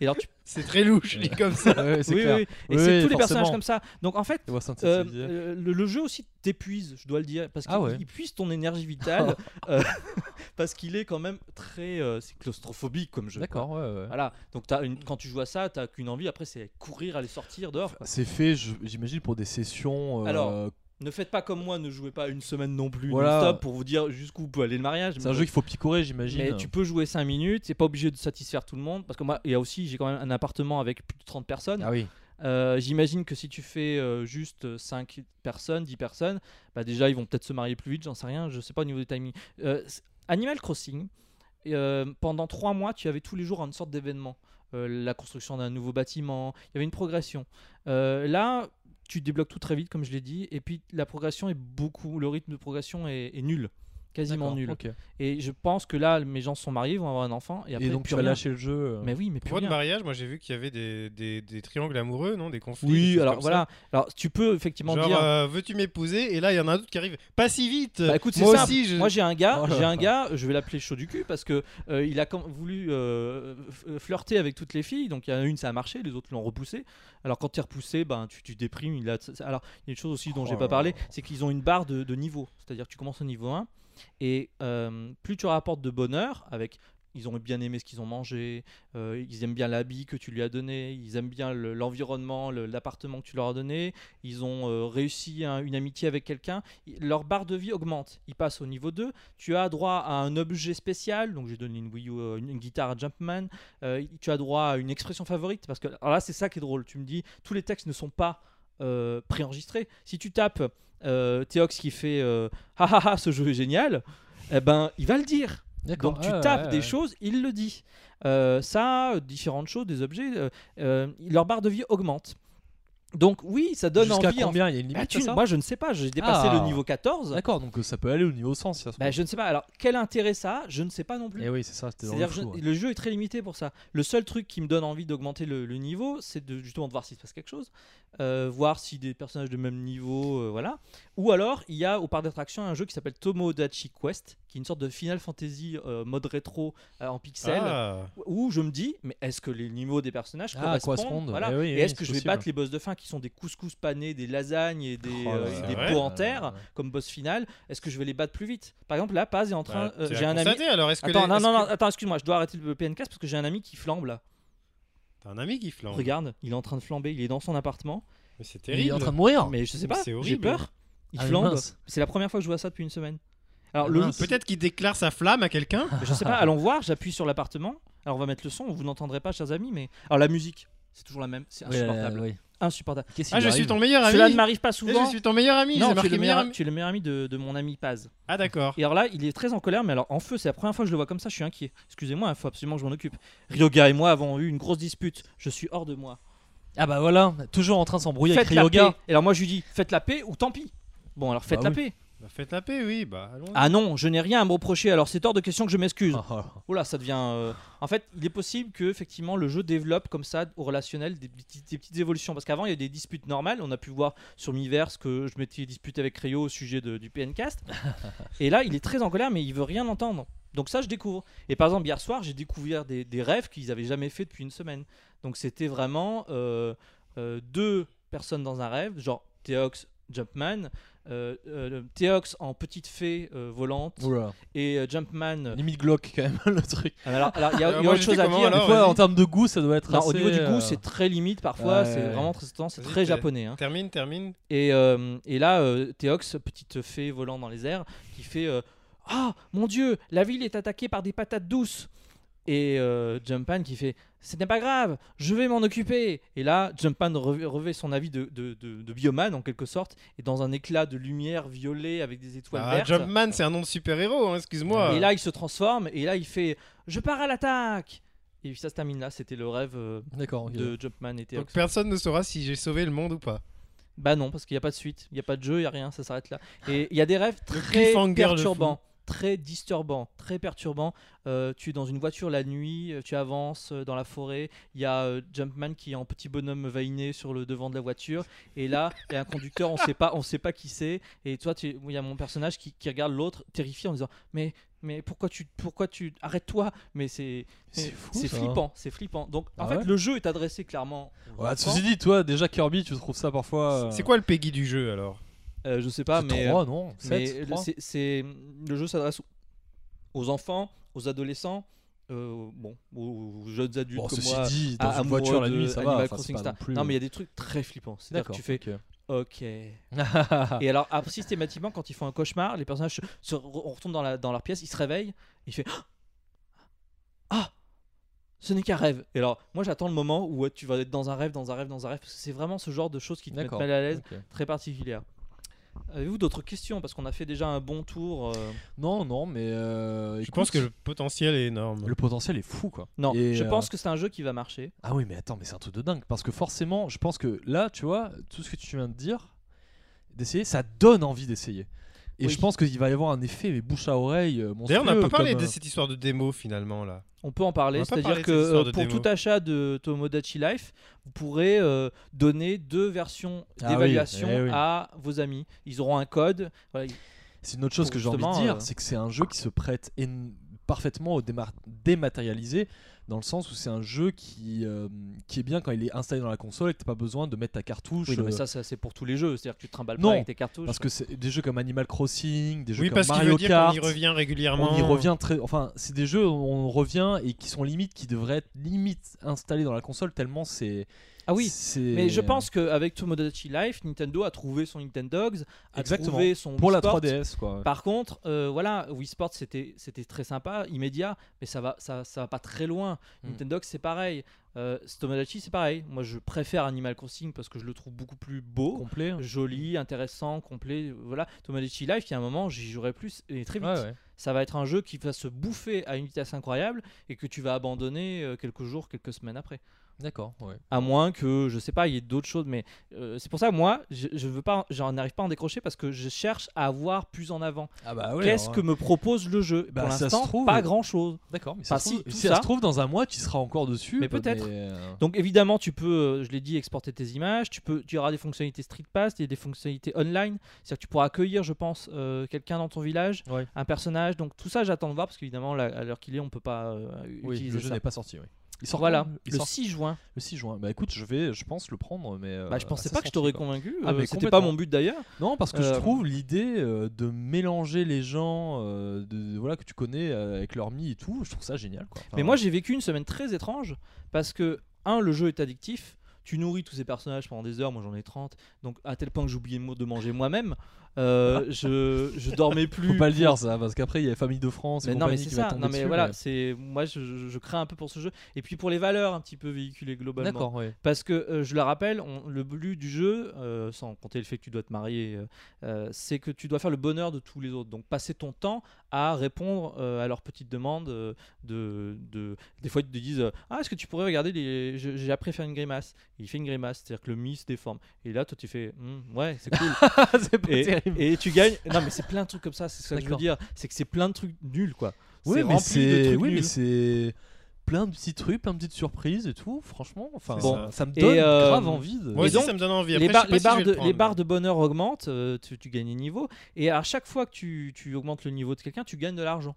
Et alors, tu... C'est très louche, dit comme ça. Ouais, c'est oui, clair. oui, oui. Et Oui, c'est oui, tous les personnages comme ça. Donc, en fait, euh, euh, le, le jeu aussi t'épuise, je dois le dire, parce qu'il Ah ouais. il puise ton énergie vitale, euh, parce qu'il est quand même très euh, c'est claustrophobique comme jeu. D'accord, ouais, ouais. Voilà, donc as une, quand tu joues à ça, t'as qu'une envie, après c'est courir, aller sortir dehors. C'est fait, j'imagine, pour des sessions. euh, Alors, Ne faites pas comme moi, ne jouez pas une semaine non plus Voilà. non-stop pour vous dire jusqu'où peut aller le mariage. c'est un jeu qu'il faut picorer, j'imagine. Mais tu peux jouer 5 minutes, c'est pas obligé de satisfaire tout le monde. Parce que moi, il y a aussi, j'ai quand même un appartement avec plus de 30 personnes. Ah oui. Euh, J'imagine que si tu fais euh, juste 5 personnes, 10 personnes, bah déjà ils vont peut-être se marier plus vite, j'en sais rien, je sais pas au niveau. Euh, c- Animal Crossing, euh, pendant 3 mois, tu avais tous les jours une sorte d'événement. Euh, la construction d'un nouveau bâtiment, il y avait une progression. Euh, là, tu débloques tout très vite, comme je l'ai dit, et puis la progression est beaucoup, le rythme de progression est, nul, quasiment nul. Et je pense que là, mes gens sont mariés, vont avoir un enfant, et après Et donc plus tu vas lâcher le jeu. euh, Mais oui, mais plus Pour votre rien. mariage, moi j'ai vu qu'il y avait des, des, des triangles amoureux, non Des conflits. Oui, alors voilà. Alors tu peux effectivement. Genre, dire. euh, veux-tu m'épouser? Et là, il y en a un autre qui arrive. Pas si vite Bah écoute, c'est Moi simple. aussi, je. Moi j'ai un gars, Oh j'ai un gars, je vais l'appeler chaud du cul parce que euh, il a com- voulu euh, flirter avec toutes les filles, donc il y en a une ça a marché, les autres l'ont repoussé. Alors quand tu es repoussé, ben tu, tu déprimes. Il a... Alors il y a une chose aussi dont j'ai Oh pas là parlé, c'est qu'ils ont une barre de, de niveau, c'est-à-dire que tu commences au niveau 1 et euh, plus tu rapportes de bonheur avec ils ont bien aimé ce qu'ils ont mangé, euh, ils aiment bien l'habit que tu lui as donné, ils aiment bien le- l'environnement, le- l'appartement que tu leur as donné, ils ont euh, réussi un- une amitié avec quelqu'un, leur barre de vie augmente. Ils passent au niveau 2, tu as droit à un objet spécial, donc j'ai donné une guitare à Jumpman, tu as droit à une expression favorite, parce que là c'est ça qui est drôle, tu me dis, tous les textes ne sont pas préenregistrés. Si tu tapes Théox qui fait euh, ah ah ah ce jeu est génial, eh ben il va le dire. Donc tu tapes ouais, des ouais. choses, il le dit. Euh, ça, euh, différentes choses, des objets, euh, euh, leur barre de vie augmente. Donc oui, ça donne Jusqu'à envie. en- combien Il y a une Bah, limite tu- à ça moi je ne sais pas, j'ai dépassé Ah. le niveau 14. D'accord, donc euh, ça peut aller au niveau 100 si ça se Bah, je ne sais pas. Alors quel intérêt ça a Je ne sais pas non plus. Eh oui, c'est ça, dans le flou, je- ouais. le jeu est très limité pour ça. Le seul truc qui me donne envie d'augmenter le, le niveau, c'est de justement de voir s'il se passe quelque chose, euh, voir si des personnages de même niveau, euh, voilà. Ou alors il y a au parc d'attractions un jeu qui s'appelle Tomodachi Quest, qui est une sorte de Final Fantasy euh, mode rétro euh, en pixels, Ah. où je me dis mais est-ce que les niveaux des personnages Ah, correspondent, correspondent. voilà. Eh oui, Et est-ce que je vais possible. battre les boss de fin qui sont des couscous panés, des lasagnes et des, Oh euh, des pots en terre Ouais. comme boss final Est-ce que je vais les battre plus vite? Par exemple là, Paz est en train. Bah, euh, j'ai un ami. alors est-ce que Attends, les- non, est-ce non, non, que- attends, excuse-moi, je dois arrêter le PNCast parce que j'ai un ami qui flambe là. T'as un ami qui flambe. Regarde, il est en train de flamber, il est dans son appartement. Mais c'est Il terrible. est en train de mourir. Mais je sais pas, c'est j'ai horrible. peur. Il Ah, flambe. C'est la première fois que je vois ça depuis une semaine. Alors Ah, le. Peut-être qu'il déclare sa flamme à quelqu'un. je sais pas, allons voir, j'appuie sur l'appartement. Alors on va mettre le son, vous n'entendrez pas, chers amis, mais. Alors la musique, c'est toujours la même, c'est Ouais, insupportable. ouais. Insupportable. Qu'est-ce Ah, qui je lui suis arrive ton meilleur ami. Cela ne m'arrive pas Eh, souvent. je suis ton meilleur ami. non, c'est tu es, marqué le meilleur meilleur, ami. tu es le meilleur ami de, de mon ami Paz. Ah, d'accord. Et alors là, il est très en colère, mais alors en feu, c'est la première fois que je le vois comme ça, je suis inquiet. Excusez-moi, il faut absolument que je m'en occupe. Ryoga et moi avons eu une grosse dispute, je suis hors de moi. Ah bah voilà, toujours en train de s'embrouiller avec Faites la Ryoga. paix. Et alors moi je lui dis, faites la paix ou tant pis. Bon, alors faites Bah la oui. paix. Bah, faites la paix, oui. Bah, allons. Ah non, je n'ai rien à me reprocher, alors c'est hors de question que je m'excuse. Ah, ah. Oula, ça devient. euh, En fait, il est possible que effectivement le jeu développe comme ça au relationnel des, petites- des petites évolutions. Parce qu'avant, il y a des disputes normales. On a pu voir sur Miiverse que je m'étais disputé avec Cryo au sujet de- du PNcast. et là, il est très en colère, mais il veut rien entendre. Donc ça, je découvre. Et par exemple, hier soir, j'ai découvert des, des rêves qu'ils avaient jamais fait depuis une semaine. Donc c'était vraiment euh, euh, deux personnes dans un rêve, genre Theox, Jumpman, euh, euh, Theox en petite fée euh, volante Oula. et euh, Jumpman. Limite glauque quand même le truc. Alors, alors, il y a, y autre chose à dire. alors fois, en termes de goût, ça doit être Non, assez, au niveau du goût, euh, c'est très limite parfois. ouais. C'est vraiment très, c'est très japonais. hein. Termine, termine. Et, euh, et là, euh, Théox, petite fée volant dans les airs, qui fait euh, Ah mon dieu, la ville est attaquée par des patates douces. Et euh, Jumpman qui fait Ce n'est pas grave, je vais m'en occuper. Et là, Jumpman revêt, son avis de, de, de- de bioman en quelque sorte, et dans un éclat de lumière violet avec des étoiles Ah, vertes. Jumpman, c'est un nom de super-héros, hein, excuse-moi. Et là, il se transforme, et là, il fait Je pars à l'attaque. Et puis ça se termine là, c'était le rêve euh, de Jumpman et Donc personne ne saura si j'ai sauvé le monde ou pas. Bah non, parce qu'il n'y a pas de suite, il n'y a pas de jeu, il n'y a rien, ça s'arrête là. Et il y a des rêves très perturbants, très disturbants, très perturbants. Euh, tu es dans une voiture la nuit, euh, tu avances euh, dans la forêt, il y a euh, Jumpman qui est en petit bonhomme vainé sur le devant de la voiture, et là, il y a un conducteur, on sait pas, on sait pas qui c'est, et toi, tu- il y a mon personnage qui, qui regarde l'autre terrifié en disant, mais mais pourquoi tu pourquoi tu arrête-toi Mais c'est C'est ça. flippant, c'est flippant. Donc en Ah fait, ouais le jeu est adressé clairement. Ouais, ceci dit, toi, déjà Kirby, tu trouves ça parfois. euh, C'est quoi le Peggy du jeu alors? Euh, je sais pas, mais 3, non Mais 7, le, c'est- le jeu s'adresse aux enfants, aux adolescents, euh, bon, aux, jeunes adultes Bon, comme moi. dit, à- dans une amoureux voiture la nuit, ça va. Enfin, Crossing Star. non plus- Non, mais il y a des trucs très flippants. C'est-à-dire que tu fais ok. OK. Et alors, systématiquement, quand ils font un cauchemar, les personnages, se, se- on retourne dans, la, dans leur pièce, ils se réveillent, il fait Ah ce n'est qu'un rêve. Et alors, moi, j'attends le moment où ouais, tu vas être dans un rêve, dans un rêve, dans un rêve, parce que c'est vraiment ce genre de choses qui te mettent mal à l'aise, très particulière. Avez-vous d'autres questions Parce qu'on a fait déjà un bon tour. euh, Non, non, mais. euh, Je écoute, pense que le potentiel est énorme. le potentiel est fou, quoi. Non, Et, je euh, pense que c'est un jeu qui va marcher. Ah oui, mais attends, mais c'est un truc de dingue. Parce que forcément, je pense que là, tu vois, tout ce que tu viens de dire, d'essayer, ça donne envie d'essayer. Et Oui. je pense qu'il va y avoir un effet mais bouche à oreille euh. D'ailleurs, on n'a pas parlé comme, de euh, cette histoire de démo finalement là. On peut en parler, c'est-à-dire que euh, pour démo. tout achat de Tomodachi Life, vous pourrez euh, donner deux versions Ah oui, d'évaluation eh oui. à vos amis. Ils auront un code. Voilà, C'est une autre chose pour que j'ai envie de dire, euh, c'est que c'est un jeu qui se prête en- parfaitement au dématérialisé, dans le sens où c'est un jeu qui, euh, qui est bien quand il est installé dans la console et que t'as pas besoin de mettre ta cartouche. Oui, non, mais euh, ça, ça, c'est pour tous les jeux. C'est-à-dire que tu te trimbales Non, pas avec tes cartouches. parce que c'est des jeux comme Animal Crossing, des jeux Oui, comme parce Mario veut dire qu'on Kart. y revient régulièrement. On y revient très. Enfin, c'est des jeux où on revient et qui sont limite, qui devraient être limite installés dans la console tellement c'est. Ah oui. Mais je pense qu'avec Tomodachi Life, Nintendo a trouvé son Nintendogs, a Exactement. trouvé son pour Wii la Sport. 3DS quoi. Par contre, euh, voilà, Wii Sports c'était c'était très sympa, immédiat, mais ça va ça, ça va pas très loin. Mm. Nintendo c'est pareil, euh, Tomodachi c'est pareil. Moi je préfère Animal Crossing parce que je le trouve beaucoup plus beau, complet. hein. joli, intéressant, complet. Voilà, Tomodachi Life, il y a un moment j'y jouerai plus et très vite. Ouais, ouais. Ça va être un jeu qui va se bouffer à une vitesse incroyable et que tu vas abandonner euh, quelques jours, quelques semaines après. D'accord. Ouais. À moins que, je sais pas, il y ait d'autres choses, mais euh, c'est pour ça, moi, je, je veux pas, j'en arrive pas à en décrocher parce que je cherche à avoir plus en avant. Ah bah ouais. Qu'est-ce que me propose le jeu? Bah, Pour l'instant, pas grand chose. D'accord. Mais Enfin, ça, se si, trouve, tout si ça ça- se trouve dans un mois, tu seras encore dessus. Mais peut-être. Euh, Donc évidemment, tu peux, euh, je l'ai dit, exporter tes images. Tu peux, tu auras des fonctionnalités Street Pass, et des fonctionnalités online. C'est-à-dire que tu pourras accueillir, je pense, euh, quelqu'un dans ton village, Ouais. un personnage. Donc tout ça, j'attends de voir parce qu'évidemment, à l'heure qu'il est, on peut pas euh, Oui, utiliser le jeu n'est pas sorti. Oui. Il sort Voilà, Il le sort 6 juin. le 6 juin. Bah écoute, je vais, je pense le prendre, mais. euh, bah, je pensais pas que je t'aurais convaincu. Ah, euh, mais C'était pas mon but d'ailleurs. Non, parce que je Euh, trouve l'idée de mélanger les gens de, de- voilà, que tu connais avec leur mi et tout, je trouve ça génial. Quoi. Enfin, Mais moi, j'ai vécu une semaine très étrange parce que, un, le jeu est addictif. Tu nourris tous ces personnages pendant des heures, moi j'en ai 30, donc à tel point que j'oubliais de manger moi-même. Euh, je, je dormais plus. faut pas le dire ça, parce qu'après il y a Famille de France et Mais non, mais c'est ça. Non, mais dessus, voilà, c'est moi je, je, je crains un peu pour ce jeu. Et puis pour les valeurs un petit peu véhiculées globalement. D'accord, ouais. Parce que euh, je le rappelle, on- le but du jeu, euh, sans compter le fait que tu dois te marier, c'est que tu dois faire le bonheur de tous les autres. Donc passer ton temps à répondre euh, à leurs petites demandes. euh, de, de, des fois ils te disent euh, Ah, est-ce que tu pourrais regarder les... J'ai appris à faire une grimace. Et il fait une grimace, c'est-à-dire que le mi se déforme. Et là, toi tu fais Hum, Ouais, c'est cool. c'est pas et, terrible. et tu gagnes. Non, mais c'est plein de trucs comme ça, c'est ça que je veux dire. C'est que c'est plein de trucs nuls quoi. Oui, mais rempli de c'est trucs oui, mais c'est plein de petits trucs, plein de petites surprises et tout. Franchement, enfin, C'est ça. ça. me Et, donne euh, grave envie de. Moi aussi, donc, ça me donne envie. les, Après, si barres de, le les prendre. barres de bonheur augmentent, euh, tu, tu gagnes des niveaux, et à chaque fois que tu, tu augmentes le niveau de quelqu'un, tu gagnes de l'argent.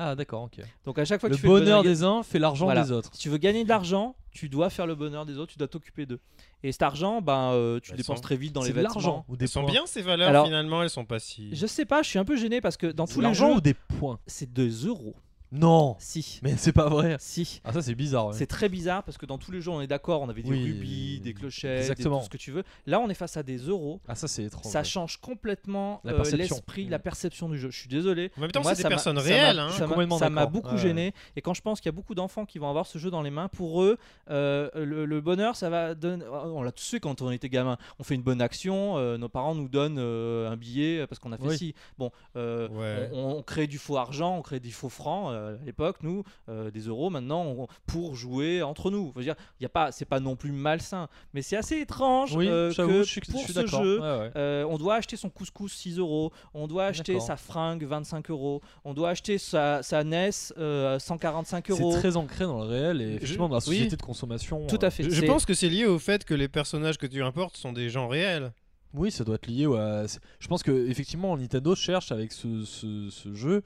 Ah, d'accord, ok. Donc à chaque fois que Le tu fais le bonheur bonheur des uns fait l'argent Voilà. des autres. Si tu veux gagner de l'argent, tu dois faire le bonheur des autres, tu dois t'occuper d'eux. Et cet argent, ben, euh, tu Bah, dépenses très vite dans les C'est de vêtements. l'argent ou des Elles sont bien ces valeurs Alors- finalement, elles sont pas si. Je sais pas, je suis un peu gêné parce que dans tous les l'argent ou des points c'est 2 euros. Non Si. Mais c'est pas vrai. Si. Ah, ça, c'est bizarre. ouais. C'est très bizarre parce que dans tous les jeux, on est d'accord, on avait des Oui, rubis, des clochettes, des- exactement. tout ce que tu veux. Là, on est face à des euros. Ah, ça, c'est étrange. Ça ouais. change complètement La euh, perception. l'esprit, Mm. la perception du jeu. Je suis désolé. En même temps, Moi, c'est ça des m'a- personnes ça m'a- réelles. hein. Ça m'a- complètement ça m'a d'accord. beaucoup Ouais. gêné. Et quand je pense qu'il y a beaucoup d'enfants qui vont avoir ce jeu dans les mains, pour eux, euh, le, le bonheur, ça va donner. On l'a tous fait quand on était gamin. On fait une bonne action, euh, nos parents nous donnent euh, un billet parce qu'on a fait Oui. ci. Bon, euh, Ouais. on, on crée du faux argent, on crée des faux francs euh, à l'époque, nous, euh, des euros maintenant, on- pour jouer entre nous. Faut dire, il y a pas, c'est pas non plus malsain, mais c'est assez étrange Oui, euh, que je suis, je pour suis ce d'accord. jeu, Ouais, ouais. euh, on doit acheter son couscous 6 euros, on doit acheter D'accord. sa fringue 25 euros, on doit acheter sa, sa NES euh, 145 euros. C'est très ancré dans le réel et effectivement dans la oui. société de consommation. Tout euh, à fait. Je, pense que c'est lié au fait que les personnages que tu importes sont des gens réels. Oui, ça doit être lié. ouais, à- c'est- Je pense que effectivement Nintendo cherche avec ce, ce- ce jeu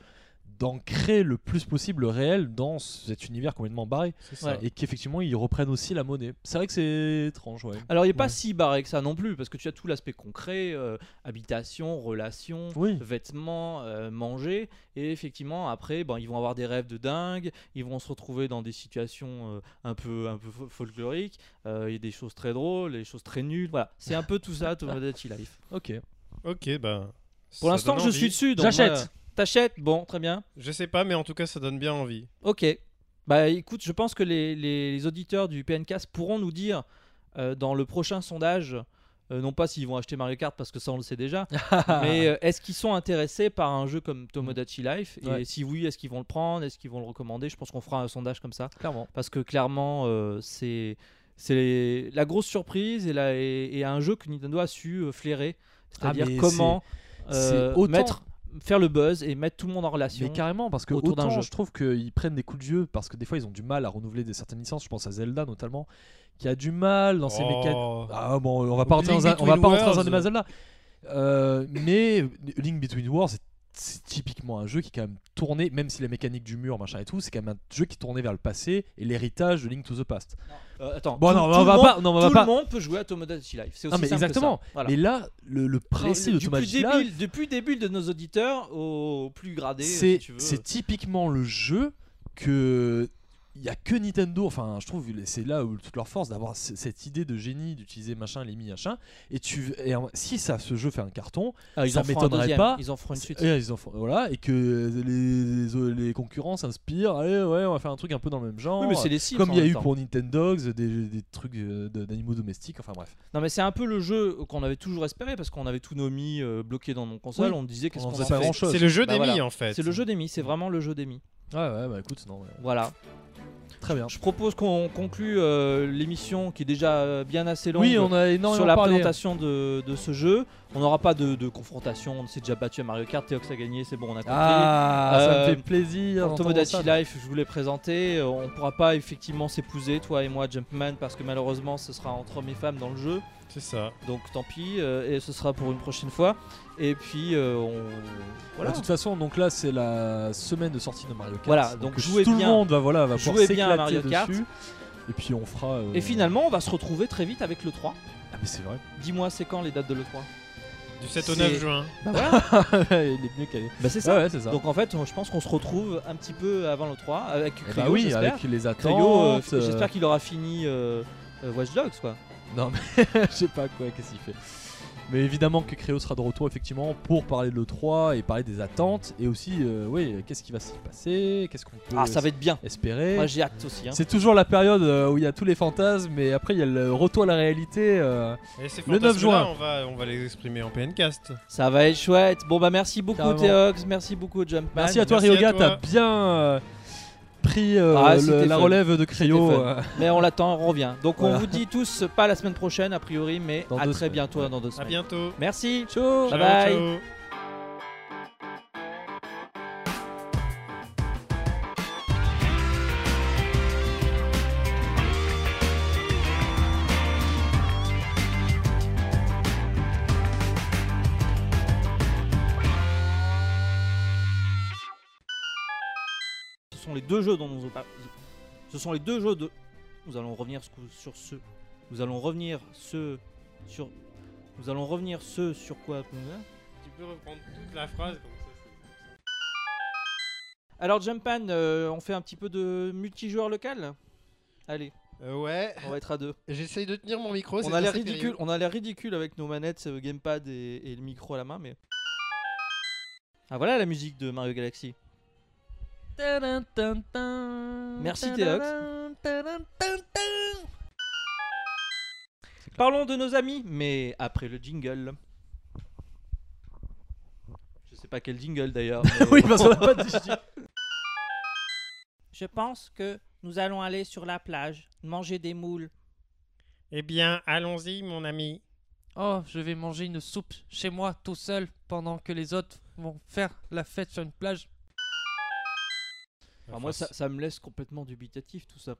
d'ancrer le plus possible le réel dans cet univers complètement barré et qu'effectivement ils reprennent aussi la monnaie. C'est vrai que c'est étrange, ouais. Alors il n'est pas Ouais. si barré que ça non plus, parce que tu as tout l'aspect concret, euh, habitation, relations, Oui. vêtements, euh, manger, et effectivement après, ben, ils vont avoir des rêves de dingue, ils vont se retrouver dans des situations euh, un peu, un peu fo- folkloriques, euh, il y a des choses très drôles, des choses très nulles, voilà, c'est un peu tout ça, Tomodachi Life. Ok. Ok, bah. Pour l'instant je suis dessus, donc J'achète. T'achètes Bon, très bien. Je sais pas, mais en tout cas, ça donne bien envie. Ok. Bah écoute, je pense que les, les- les auditeurs du PNCast pourront nous dire euh, dans le prochain sondage, euh, non pas s'ils vont acheter Mario Kart parce que ça on le sait déjà, mais euh, est-ce qu'ils sont intéressés par un jeu comme Tomodachi Life? Et Ouais. si oui, est-ce qu'ils vont le prendre? Est-ce qu'ils vont le recommander? Je pense qu'on fera un sondage comme ça Clairement. parce que clairement euh, c'est c'est la grosse surprise et, la, et, et un jeu que Nintendo a su flairer, c'est-à-dire Ah, mais comment euh, autant- mettre faire le buzz et mettre tout le monde en relation. Mais carrément, parce que autour d'un autant jeu. je trouve qu'ils prennent des coups de vieux, parce que des fois ils ont du mal à renouveler des certaines licences. Je pense à Zelda notamment, qui a du mal dans ses mécaniques. Oh. Ah bon, on va pas rentrer dans un, on va pas rentrer dans un débat Zelda. Euh, mais Link Between Wars, c'est- c'est typiquement un jeu qui est quand même tourné, même si la mécanique du mur, machin et tout, c'est quand même un jeu qui est tourné vers le passé et l'héritage de Link to the Past. Euh, attends, Bon, tout- non, tout on va monde- pas, non, on va tout pas. le monde peut jouer à Tomodachi Life. C'est aussi Non, mais simple que exactement. ça. Voilà. Mais là, le, le principe Les- de Tomodachi débile, Life, depuis le début de nos auditeurs au plus gradé, si c'est c'est typiquement le jeu que il y a que Nintendo enfin je trouve c'est là où toute leur force d'avoir cette idée de génie d'utiliser machin les mi machin et tu et si ça ce jeu fait un carton Ah, ils ça en feront un m'étonnerait deuxième, pas. Ils en feront une suite. et, ils en font- voilà et que les, les, les concurrents s'inspirent allez ouais on va faire un truc un peu dans le même genre Oui, mais c'est les comme il y a eu temps. pour Nintendo des, des trucs euh, d'animaux domestiques enfin bref Non, mais c'est un peu le jeu qu'on avait toujours espéré parce qu'on avait tous nos mi euh, bloqués dans nos consoles. Oui. On disait qu'est-ce qu'on faisait en pas fait. grand-chose. C'est le jeu Bah des voilà. mi en fait. C'est le jeu des mi, c'est vraiment le jeu des mi. ouais ouais bah écoute non Voilà. Très bien Je propose qu'on conclue euh, l'émission qui est déjà euh, bien assez longue. oui on a énormément sur la parlé. présentation de, de ce jeu. On n'aura pas de, de confrontation. On s'est déjà battu à Mario Kart. Théox a gagné, c'est bon, on a compris. ah ça Euh, me fait plaisir Tomodachi. Life, je vous l'ai présenté. euh, On pourra pas effectivement s'épouser, toi et moi, Jumpman, parce que malheureusement, ce sera entre hommes et femmes dans le jeu. C'est ça. Donc tant pis, euh, et ce sera pour une prochaine fois. Et puis, euh, on. Voilà. De toute façon, donc là, c'est la semaine de sortie de Mario Kart. Voilà, donc tout jouez le bien. monde va, voilà, va pouvoir Jouez bien à Mario Kart. dessus. Et puis on fera. euh, Et finalement, on va se retrouver très vite avec le 3. Ah, mais c'est vrai. Dis-moi, c'est quand les dates de l'E3 Du 7 au C'est- 9 juin. Bah voilà, Il est mieux calé. bah c'est ça. ouais, c'est ça. Donc en fait, je pense qu'on se retrouve un petit peu avant le 3 avec Eh Cryo, bah oui, j'espère. avec les attentes. Euh, j'espère qu'il aura fini euh, Watch Dogs quoi. Non, mais je sais pas quoi, qu'est-ce qu'il fait. Mais évidemment que Créo sera de retour effectivement pour parler de l'E3 et parler des attentes et aussi, euh, oui, qu'est-ce qui va s'y passer, qu'est-ce qu'on peut Ah, ça va être bien. espérer. Moi j'ai hâte aussi. hein. C'est toujours la période euh, où il y a tous les fantasmes, mais après il y a le retour à la réalité. euh, Et ces Le 9 fantasmes-là, juin. On va, on va les exprimer en PNcast. Ça va être chouette. Bon bah merci beaucoup. Théox, merci beaucoup Jumpman. Merci à toi Ryoga, t'as bien euh, pris euh, Ah, le- la fun. relève de Cryo. Euh, Mais on l'attend, on revient. Donc Voilà. on vous dit tous pas la semaine prochaine a priori, mais Dans à très semaines. bientôt Ouais. dans deux À semaines. bientôt. Merci. Ciao Bye Ciao, bye. ciao. Deux jeux dont nous ce sont les deux jeux de nous allons revenir sur ce nous allons revenir ce sur nous allons revenir ce sur quoi Tu peux reprendre toute la phrase comme ça. alors Jumpan euh, on fait un petit peu de multijoueur local? Allez Euh, ouais, on va être à deux j'essaye de tenir mon micro. on c'est a l'air ridicule périlleux. on a l'air ridicule avec nos manettes euh, gamepad et, et le micro à la main mais ah voilà la musique de Mario Galaxy Merci, Théox. Parlons de nos amis, mais après le jingle. Je sais pas quel jingle d'ailleurs. mais- oui, parce qu'on a pas dit. Je pense que nous allons aller sur la plage, manger des moules. Eh bien, allons-y, mon ami. Oh, je vais manger une soupe chez moi tout seul pendant que les autres vont faire la fête sur une plage. Enfin, moi, ça, ça me laisse complètement dubitatif tout ça.